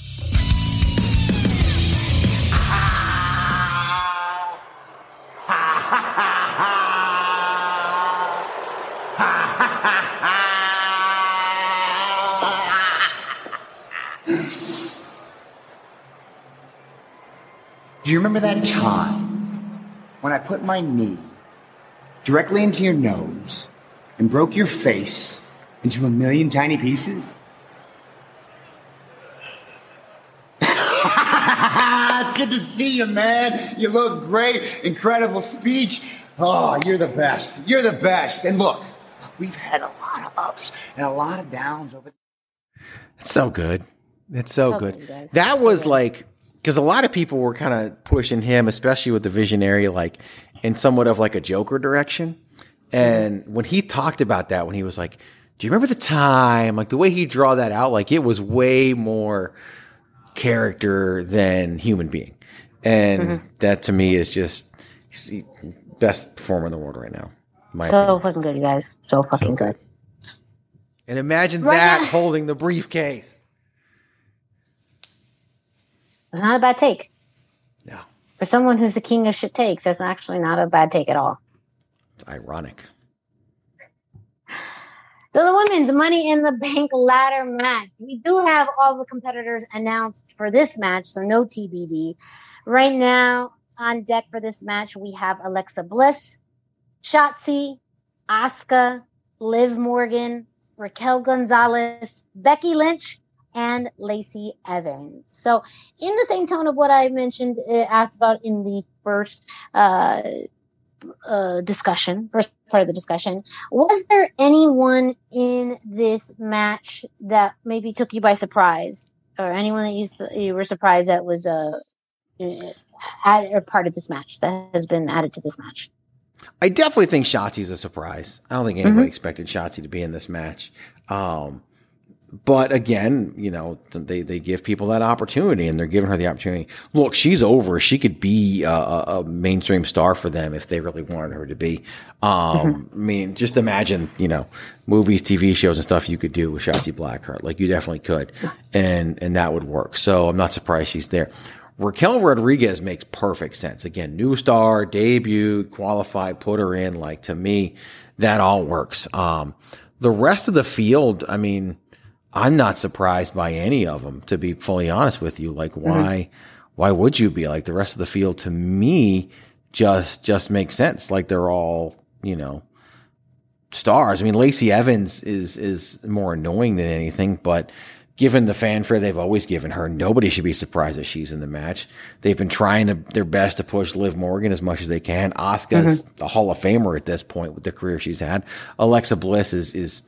Do you remember that time when I put my knee directly into your nose and broke your face into a million tiny pieces? it's good to see you, man. You look great. Incredible speech. Oh, you're the best. You're the best. And look, we've had a lot of ups and a lot of downs over. It's so good. It's so, so good. good that was like because a lot of people were kind of pushing him, especially with the visionary, like in somewhat of like a Joker direction. And when he talked about that, when he was like, "Do you remember the time?" Like the way he draw that out, like it was way more character than human being, and mm-hmm. that to me is just best performer in the world right now. so opinion. fucking good, you guys. So fucking so good. And imagine right that holding the briefcase. It's not a bad take. No. For someone who's the king of shit takes, that's actually not a bad take at all. It's ironic. So the women's Money in the Bank ladder match. We do have all the competitors announced for this match, so no TBD. Right now on deck for this match, we have Alexa Bliss, Shotzi, Asuka, Liv Morgan, Raquel Gonzalez, Becky Lynch, and Lacey Evans. So, in the same tone of what I mentioned, uh, asked about in the first uh, uh, discussion, first part of the discussion, was there anyone in this match that maybe took you by surprise, or anyone that you th- you were surprised that was a uh, added or part of this match that has been added to this match? I definitely think Shotzi's a surprise. I don't think anybody mm-hmm. expected Shotzi to be in this match. Um, but again, you know, they, they give people that opportunity and they're giving her the opportunity. Look, she's over. She could be a, a mainstream star for them if they really wanted her to be. Um, mm-hmm. I mean, just imagine, you know, movies, TV shows and stuff you could do with Shotzi Blackheart. Like you definitely could. And, and that would work. So I'm not surprised she's there. Raquel Rodriguez makes perfect sense. Again, new star, debuted, qualified, put her in. Like to me, that all works. Um, the rest of the field, I mean, I'm not surprised by any of them, to be fully honest with you. Like, Mm-hmm. why, why would you be? Like, the rest of the field to me just, just makes sense. Like, they're all, you know, stars. I mean, Lacey Evans is, is more annoying than anything, but given the fanfare they've always given her, nobody should be surprised that she's in the match. They've been trying to, their best to push Liv Morgan as much as they can. Asuka's a Hall of Famer at this point with the career she's had. Alexa Bliss is, is,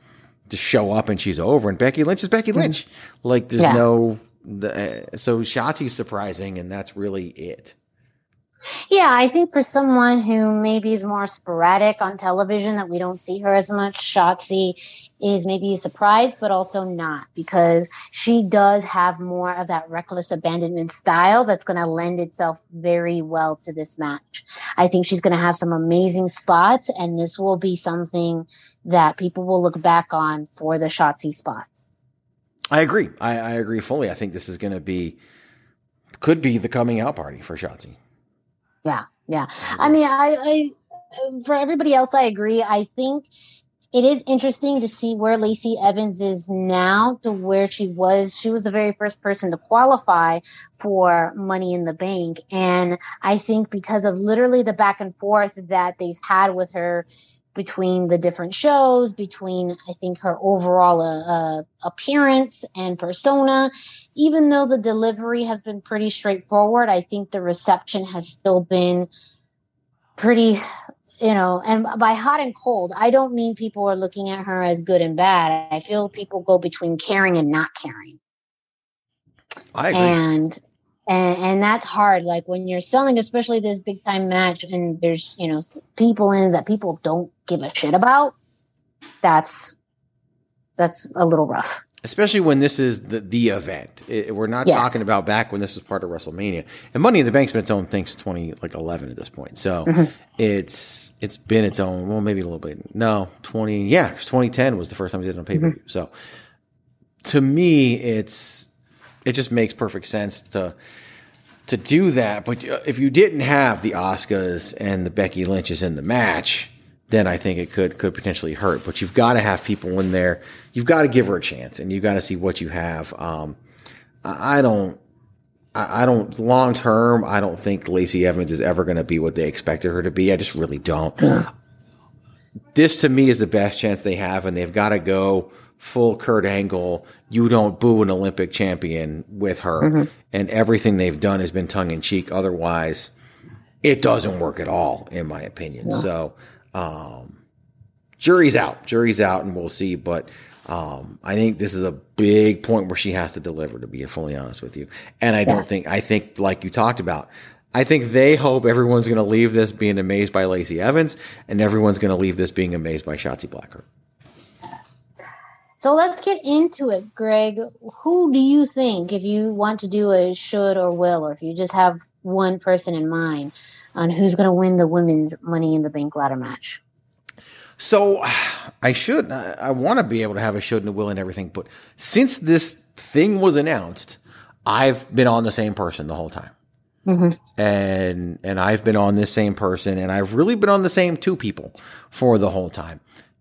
to show up and she's over. And Becky Lynch is Becky Lynch. Like there's Yeah. no, the, uh, so Shotzi's surprising and that's really it. Yeah, I think for someone who maybe is more sporadic on television that we don't see her as much, Shotzi is maybe a surprise, but also not because she does have more of that reckless abandonment style that's going to lend itself very well to this match. I think she's going to have some amazing spots and this will be something that people will look back on for the Shotzi spots. I agree. I, I agree fully. I think this is going to be, could be the coming out party for Shotzi. Yeah, yeah. I mean, I, I, for everybody else, I agree. I think it is interesting to see where Lacey Evans is now to where she was. She was the very first person to qualify for Money in the Bank. And I think because of literally the back and forth that they've had with her between the different shows, between I think her overall uh, uh, appearance and persona, even though the delivery has been pretty straightforward, I think the reception has still been pretty, you know, and by hot and cold, I don't mean people are looking at her as good and bad. I feel people go between caring and not caring. I agree. And and and that's hard like when you're selling especially this big time match and there's you know people in that people don't give a shit about that's that's a little rough Especially when this is the, the event. It- we're not Yes. talking about back when this was part of WrestleMania. And Money in the Bank's been its own thing since 20, like 11 at this point. So Mhm. it's, it's been its own, well, maybe a little bit. No, 20, Yeah, 2010 was the first time we did it on pay per view. So to me, it's, it just makes perfect sense to, to do that. But uh, if you didn't have the Asukas and the Becky Lynches in the match, then I think it could could potentially hurt. But you've got to have people in there. You've got to give her a chance, and you've got to see what you have. Um, I, I don't. I I don't long term. I don't think Lacey Evans is ever going to be what they expected her to be. I just really don't. This to me is the best chance they have, and they've got to go full Kurt Angle. You don't boo an Olympic champion with her, Mhm. and everything they've done has been tongue in cheek. Otherwise, it doesn't work at all, in my opinion. No. So, um, jury's out, jury's out, and we'll see. But um, I think this is a big point where she has to deliver. To be fully honest with you, and I don't think I think like you talked about. I think they hope everyone's going to leave this being amazed by Lacey Evans, and everyone's going to leave this being amazed by Shotzi Blackheart. so let's get into it greg who do you think if you want to do a should or will or if you just have one person in mind on who's going to win the women's money in the bank ladder match So I should, I, I want to be able to have a should and a will and everything, but since this thing was announced, I've been on the same person the whole time. mm-hmm. and and I've been on this same person, and I've really been on the same two people for the whole time.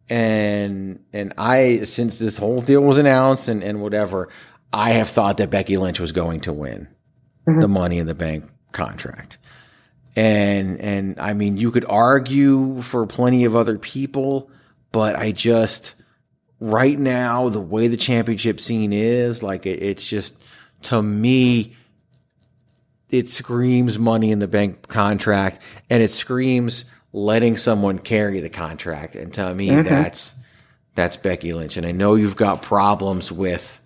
And and I since this whole deal was announced and and whatever, I have thought that Becky Lynch was going to win Mhm. the Money in the Bank contract. And and I mean, you could argue for plenty of other people, but I just right now the way the championship scene is, like it, it's just to me it screams money in the bank contract and it screams letting someone carry the contract. And to me, Mhm. that's, that's Becky Lynch. And I know you've got problems with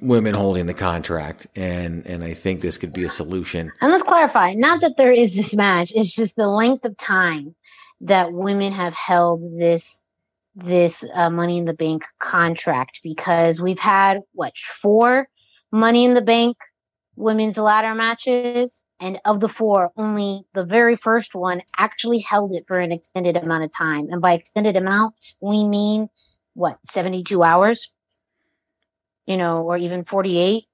women holding the contract. And, and I think this could be a solution. And let's clarify, not that there is this match, it's just the length of time that women have held this this uh, money in the bank contract because we've had what four money in the bank women's ladder matches and of the four only the very first one actually held it for an extended amount of time and by extended amount we mean what 72 hours you know or even 48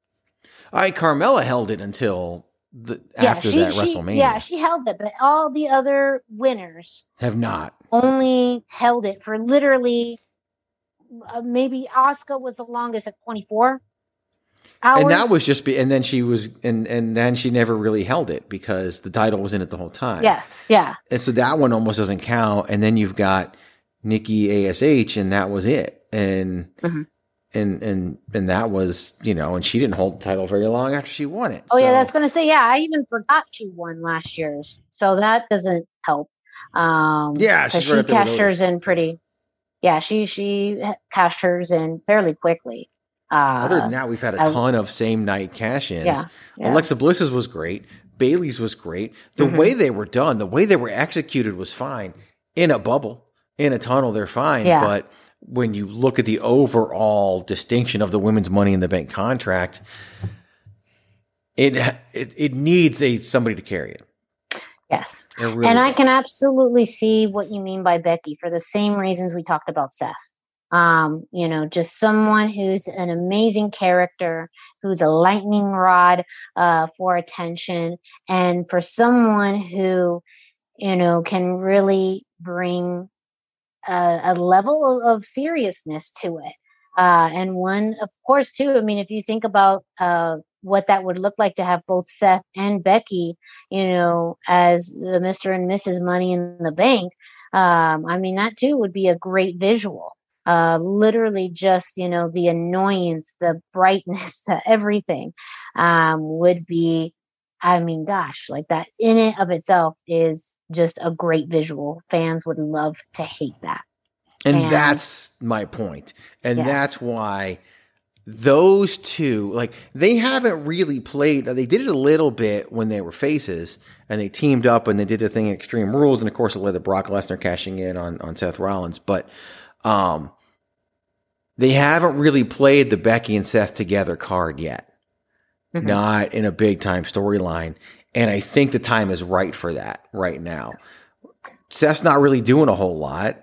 I, Carmella held it until the, after she- that she- WrestleMania. Yeah, she held it, but all the other winners have not. only held it for literally uh, maybe Asuka was the longest at 24 hours. And that was just be, and then she was, and and then she never really held it because the title was in it the whole time. yes, yeah, And so that one almost doesn't count. And then you've got Nikki Ash, and that was it. And Mhm. And and and that was you know, and she didn't hold the title very long after she won it. Oh yeah, that's gonna say yeah. I even forgot she won last year's, so that doesn't help. Um, Yeah, right she up cashed hers in pretty. Yeah, she she cashed hers in fairly quickly. Uh, Other than that, we've had a I- ton of same night cash ins. Yeah, yeah. Alexa Bliss's was great. Bayley's was great. The Mhm. way they were done, the way they were executed was fine. In a bubble, in a tunnel, they're fine. Yeah. But when you look at the overall distinction of the women's money in the bank contract, it it, it needs a somebody to carry it. yes, It really and I does. can absolutely see what you mean by Becky for the same reasons we talked about Seth. Um, you know, just someone who's an amazing character, who's a lightning rod uh, for attention, and for someone who, you know, can really bring a, a level of, seriousness to it. Uh, and one, of course, too. I mean, if you think about uh, what that would look like to have both Seth and Becky, you know, as the Mister and Mrs. Money in the Bank, um, I mean, that too would be a great visual. Uh, literally, just you know, the annoyance, the brightness, the everything, um, would be. I mean, gosh, like that in it of itself is just a great visual. Fans would love to hate that. And, And- that's my point. And Yeah. that's why those two, like, they haven't really played. They did it a little bit when they were faces and they teamed up and they did a thing in Extreme Rules. And of course, it led to Brock Lesnar cashing in on, on Seth Rollins. But, um, they haven't really played the Becky and Seth together card yet. Mhm. Not in a big time storyline. And I think the time is right for that right now. Seth's not really doing a whole lot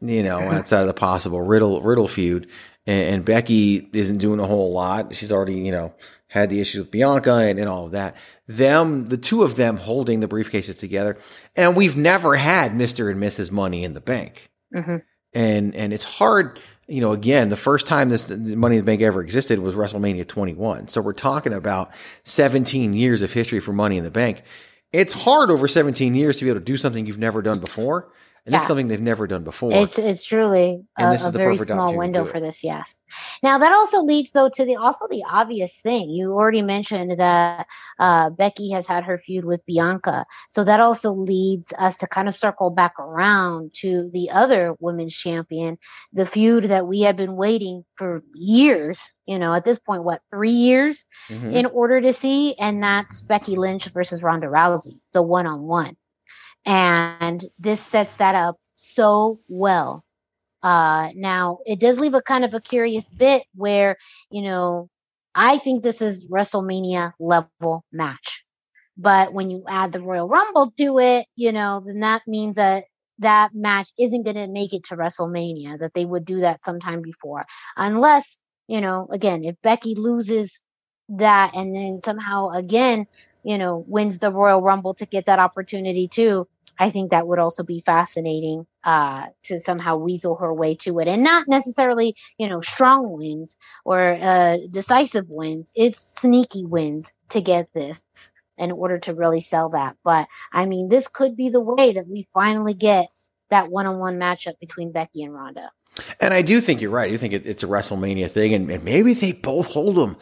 you know, outside of the possible Riddle Riddle feud. And, and Becky isn't doing a whole lot. She's already, you know, had the issues with Bianca and, and all of that. Them, the two of them holding the briefcases together. And we've never had Mr. and Mrs. Money in the Bank. hmm And, and it's hard, you know, again, the first time this Money in the Bank ever existed was WrestleMania 21. So we're talking about 17 years of history for Money in the Bank. It's hard over 17 years to be able to do something you've never done before. And this is something they've never done before. It's it's truly And a, this is a the very perfect small window for this. Yes. Now that also leads though to the also the obvious thing. You already mentioned that uh, Becky has had her feud with Bianca, so that also leads us to kind of circle back around to the other women's champion, the feud that we have been waiting for years. You know, at this point, what three years Mhm. in order to see, and that's Becky Lynch versus Ronda Rousey, the one on one. And this sets that up so well. Uh, now, it does leave a kind of a curious bit where, you know, I think this is WrestleMania level match. But when you add the Royal Rumble to it, you know, then that means that that match isn't going to make it to WrestleMania, that they would do that sometime before. Unless, you know, again, if Becky loses that and then somehow again, you know, wins the Royal Rumble to get that opportunity too, I think that would also be fascinating uh, to somehow weasel her way to it, and not necessarily, you know, strong wins or uh, decisive wins. It's sneaky wins to get this in order to really sell that. But I mean, this could be the way that we finally get that one-on-one matchup between Becky and Ronda. And I do think you're right. You think it, it's a WrestleMania thing, and, and maybe they both hold them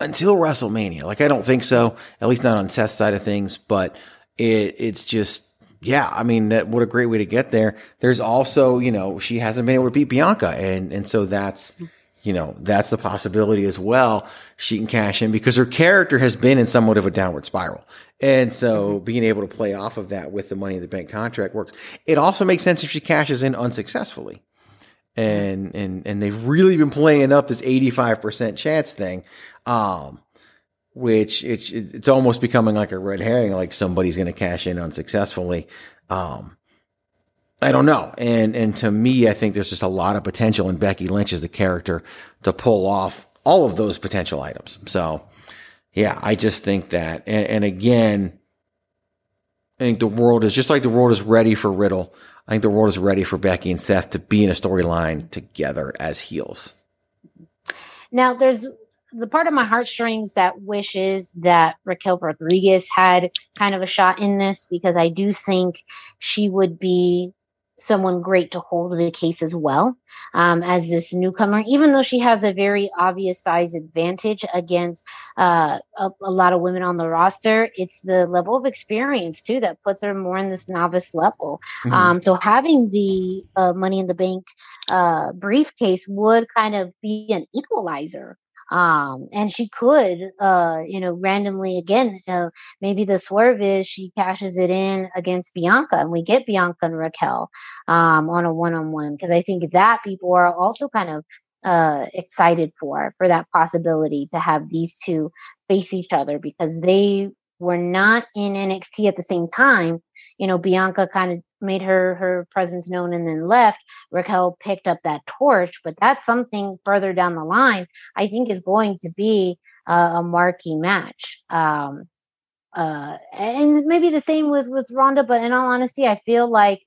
until WrestleMania. Like I don't think so, at least not on Seth's side of things. But it, it's just, yeah. I mean, that what a great way to get there. There's also, you know, she hasn't been able to beat Bianca, and and so that's, you know, that's the possibility as well. She can cash in because her character has been in somewhat of a downward spiral, and so being able to play off of that with the Money in the Bank contract works. It also makes sense if she cashes in unsuccessfully and and and they've really been playing up this 85% chance thing um which it's it's almost becoming like a red herring like somebody's going to cash in unsuccessfully um I don't know. And and to me I think there's just a lot of potential in Becky Lynch as a character to pull off all of those potential items. So yeah, I just think that and, and again I think the world is just like the world is ready for Riddle. I think the world is ready for Becky and Seth to be in a storyline together as heels. Now, there's the part of my heartstrings that wishes that Raquel Rodriguez had kind of a shot in this because I do think she would be someone great to hold the case as well um, as this newcomer, even though she has a very obvious size advantage against uh, a, a, lot of women on the roster. It's the level of experience too that puts her more in this novice level. Mm-hmm. Um, so having the uh, Money in the Bank uh, briefcase would kind of be an equalizer um, and she could, uh, you know, randomly again, uh, maybe the swerve is she cashes it in against Bianca and we get Bianca and Raquel, um, on a one on one. Cause I think that people are also kind of, uh, excited for, for that possibility to have these two face each other because they were not in NXT at the same time. You know, Bianca kind of made her her presence known and then left. Raquel picked up that torch, but that's something further down the line. I think is going to be uh, a marquee match. Um, uh, and maybe the same with with Ronda, but in all honesty, I feel like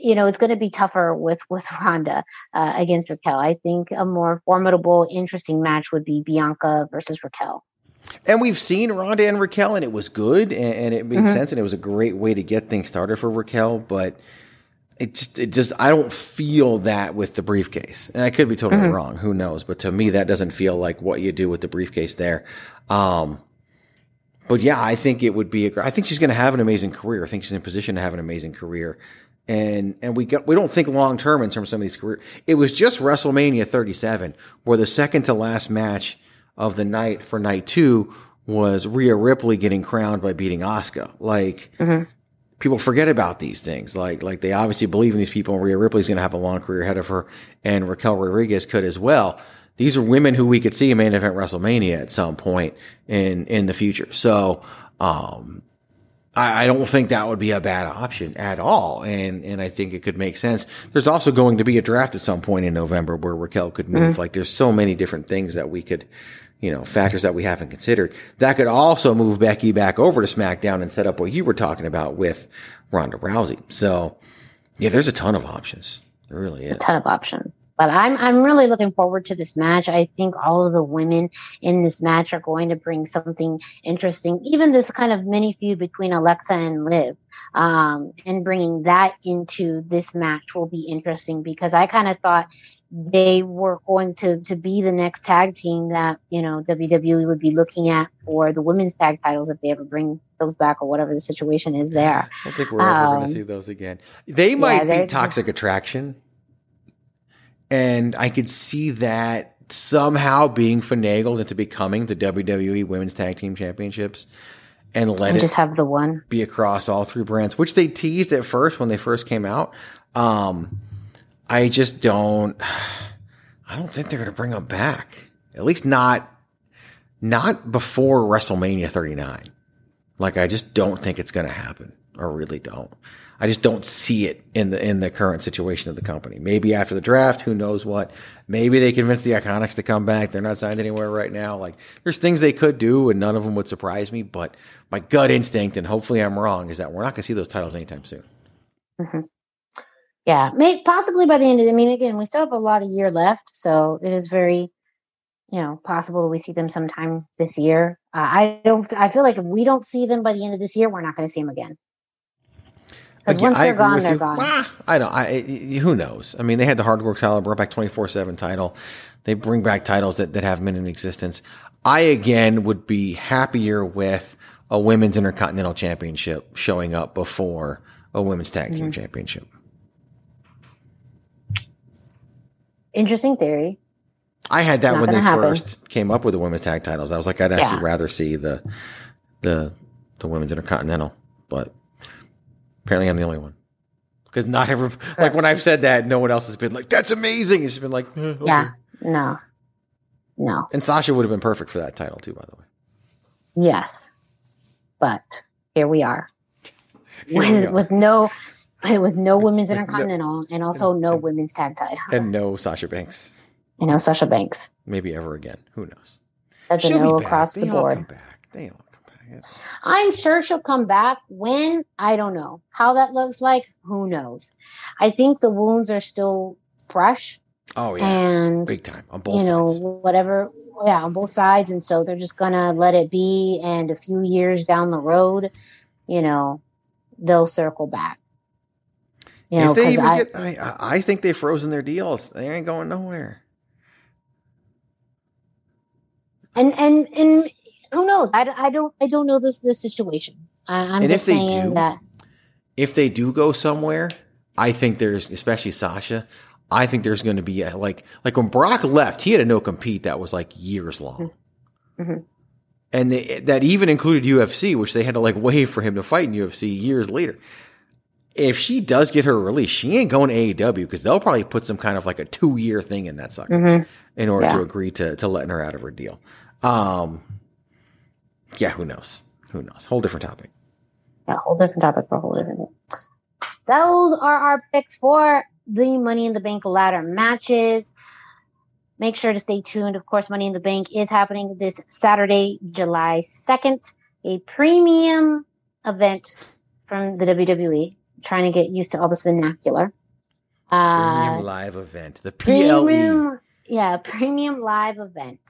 you know it's going to be tougher with with Ronda uh, against Raquel. I think a more formidable, interesting match would be Bianca versus Raquel. And we've seen Ronda and Raquel, and it was good, and, and it made mm-hmm. sense, and it was a great way to get things started for Raquel. But it just, it just, I don't feel that with the briefcase, and I could be totally mm-hmm. wrong. Who knows? But to me, that doesn't feel like what you do with the briefcase there. Um, but yeah, I think it would be. A, I think she's going to have an amazing career. I think she's in position to have an amazing career, and and we got we don't think long term in terms of some of these career. It was just WrestleMania 37 where the second to last match of the night for night two was Rhea Ripley getting crowned by beating Asuka. Like mm-hmm. people forget about these things. Like like they obviously believe in these people, and Rhea Ripley's going to have a long career ahead of her, and Raquel Rodriguez could as well. These are women who we could see in main event WrestleMania at some point in in the future. So um, I, I don't think that would be a bad option at all. And, and I think it could make sense. There's also going to be a draft at some point in November where Raquel could move. Mm-hmm. Like there's so many different things that we could, you know, factors that we haven't considered. That could also move Becky back over to SmackDown and set up what you were talking about with Ronda Rousey. So yeah, there's a ton of options. There really is. A ton of options. But I'm I'm really looking forward to this match. I think all of the women in this match are going to bring something interesting. Even this kind of mini feud between Alexa and Liv. Um, and bringing that into this match will be interesting because I kind of thought they were going to to be the next tag team that you know WWE would be looking at for the women's tag titles if they ever bring those back or whatever the situation is there. I don't think we're ever um, going to see those again. They might yeah, be Toxic Attraction and I could see that somehow being finagled into becoming the WWE Women's Tag Team Championships and let and it just have the one be across all three brands, which they teased at first when they first came out. Um, I just don't, I don't think they're going to bring them back. At least not, not before WrestleMania 39. Like, I just don't think it's going to happen. I really don't. I just don't see it in the in the current situation of the company. Maybe after the draft, who knows what? Maybe they convince the Iconics to come back. They're not signed anywhere right now. Like there's things they could do, and none of them would surprise me. But my gut instinct, and hopefully I'm wrong, is that we're not going to see those titles anytime soon. Mm-hmm. Yeah, may, possibly by the end of. The, I mean, again, we still have a lot of year left, so it is very, you know, possible that we see them sometime this year. Uh, I don't. I feel like if we don't see them by the end of this year, we're not going to see them again. Because once they're gone, they're you. gone. Ah, I don't. I, who knows? I mean, they had the hard hardcore title, brought back twenty four seven title. They bring back titles that, that have been in existence. I again would be happier with a women's intercontinental championship showing up before a women's tag team mm-hmm. championship. Interesting theory. I had that Not when they happen. first came up with the women's tag titles. I was like, I'd actually yeah. rather see the the the women's intercontinental, but Apparently, I'm the only one. Because not every like when I've said that, no one else has been like, "That's amazing." It's just been like, eh, okay. "Yeah, no, no." And Sasha would have been perfect for that title too, by the way. Yes, but here we are here with, we with no with no women's intercontinental no, and also no and, women's tag title and no Sasha Banks and no Sasha Banks. Maybe ever again. Who knows? That's a no across the board. Come back. They all come back. I'm sure she'll come back. When? I don't know. How that looks like, who knows? I think the wounds are still fresh. Oh yeah, and big time on both you know whatever yeah on both sides and so they're just gonna let it be and a few years down the road you know they'll circle back you know if they even I, get, I, I think they've frozen their deals. They ain't going nowhere. and and and who knows I, I don't i don't know this this situation I, i'm And just if they saying do, that If they do go somewhere, I think there's, especially Sasha. I think there's going to be a, like like when Brock left, he had a no compete that was like years long, Mhm. and they, that even included UFC, which they had to like wait for him to fight in UFC years later. If she does get her release, she ain't going to AEW because they'll probably put some kind of like a two year thing in that sucker Mhm. in order to agree to to letting her out of her deal. Um, yeah, who knows? Who knows? Whole different topic. Yeah, whole different topic for a whole different thing. Those are our picks for the Money in the Bank ladder matches. Make sure to stay tuned. Of course, Money in the Bank is happening this Saturday, July 2nd, a premium event from the WWE. Trying to get used to all this vernacular. Premium Uh, live event, the PLE. premium, yeah, premium live event.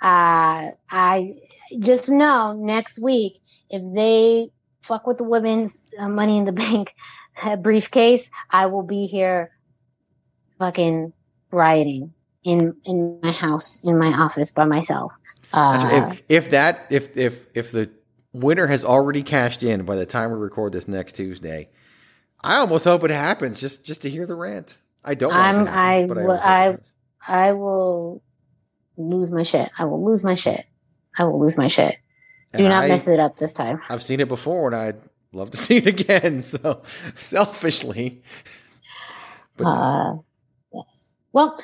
Uh, I just know next week if they fuck with the women's uh, Money in the Bank uh, briefcase, I will be here, fucking rioting in in my house, in my office by myself. Uh, If, if that if if if the winner has already cashed in by the time we record this next Tuesday, I almost hope it happens just just to hear the rant. I don't. Want I'm to happen, I but I will it I. I will lose my shit. I will lose my shit. I will lose my shit. Do not I- mess it up this time. I've seen it before, and I'd love to see it again. So selfishly, but Uh, yes. Well,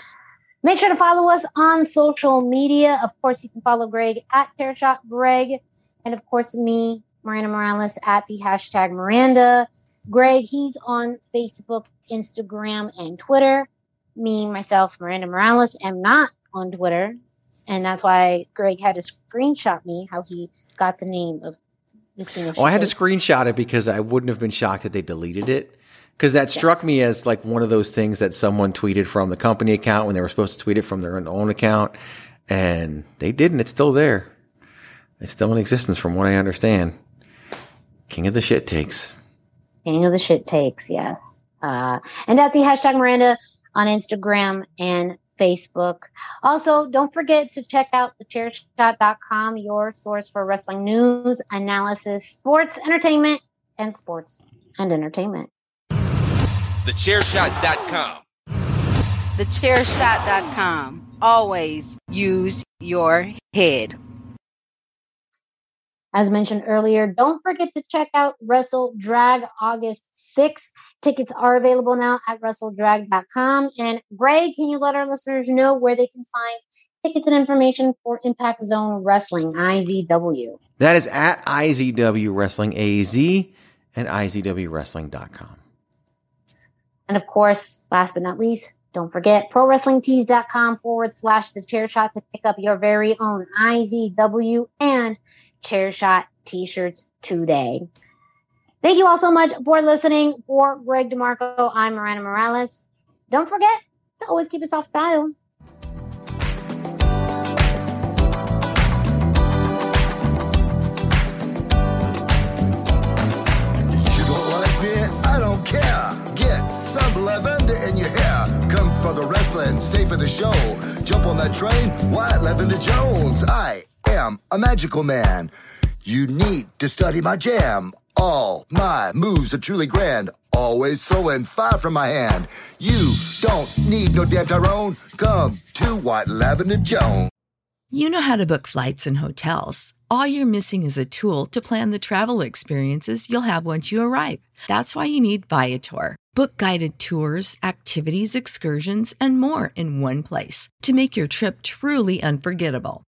make sure to follow us on social media. Of course, you can follow Greg at Chairshot Greg, and of course me, Miranda Morales at the hashtag Miranda. Greg, he's on Facebook, Instagram, and Twitter. Me, myself, Miranda Morales, am not on Twitter, and that's why Greg had to screenshot me how he got the name of the Tina oh, I had to screenshot it because I wouldn't have been shocked if they deleted it. Because that struck me as like one of those things that someone tweeted from the company account when they were supposed to tweet it from their own account, and they didn't. It's still there. It's still in existence, from what I understand. King of the shit takes. King of the shit takes, yes. Uh, and at the hashtag Miranda on Instagram and Facebook. Also, don't forget to check out the thechairshot.com, your source for wrestling news, analysis, sports, entertainment, and sports and entertainment. TheChairShot.com. TheChairShot.com. Always use your head. As mentioned earlier, don't forget to check out Wrestle Drag August 6th. Tickets are available now at WrestleDrag.com. And Greg, can you let our listeners know where they can find tickets and information for Impact Zone Wrestling, IZW? That is at IZW Wrestling AZ and IZWWrestling.com. And of course, last but not least, don't forget ProWrestlingTees.com forward slash the chair shot to pick up your very own IZW and chair shot t shirts today. Thank you all so much for listening. For Greg DeMarco, I'm Miranda Morales. Don't forget to always keep it soft style. You don't like me? I don't care. Get some lavender in your hair. Come for the wrestling, stay for the show. Jump on that train, White Lavender Jones. I am a magical man. You need to study my jam. All my moves are truly grand. Always throwing fire from my hand. You don't need no damn Tyrone. Come to White Lavender Jones. You know how to book flights and hotels. All you're missing is a tool to plan the travel experiences you'll have once you arrive. That's why you need Viator. Book guided tours, activities, excursions, and more in one place to make your trip truly unforgettable.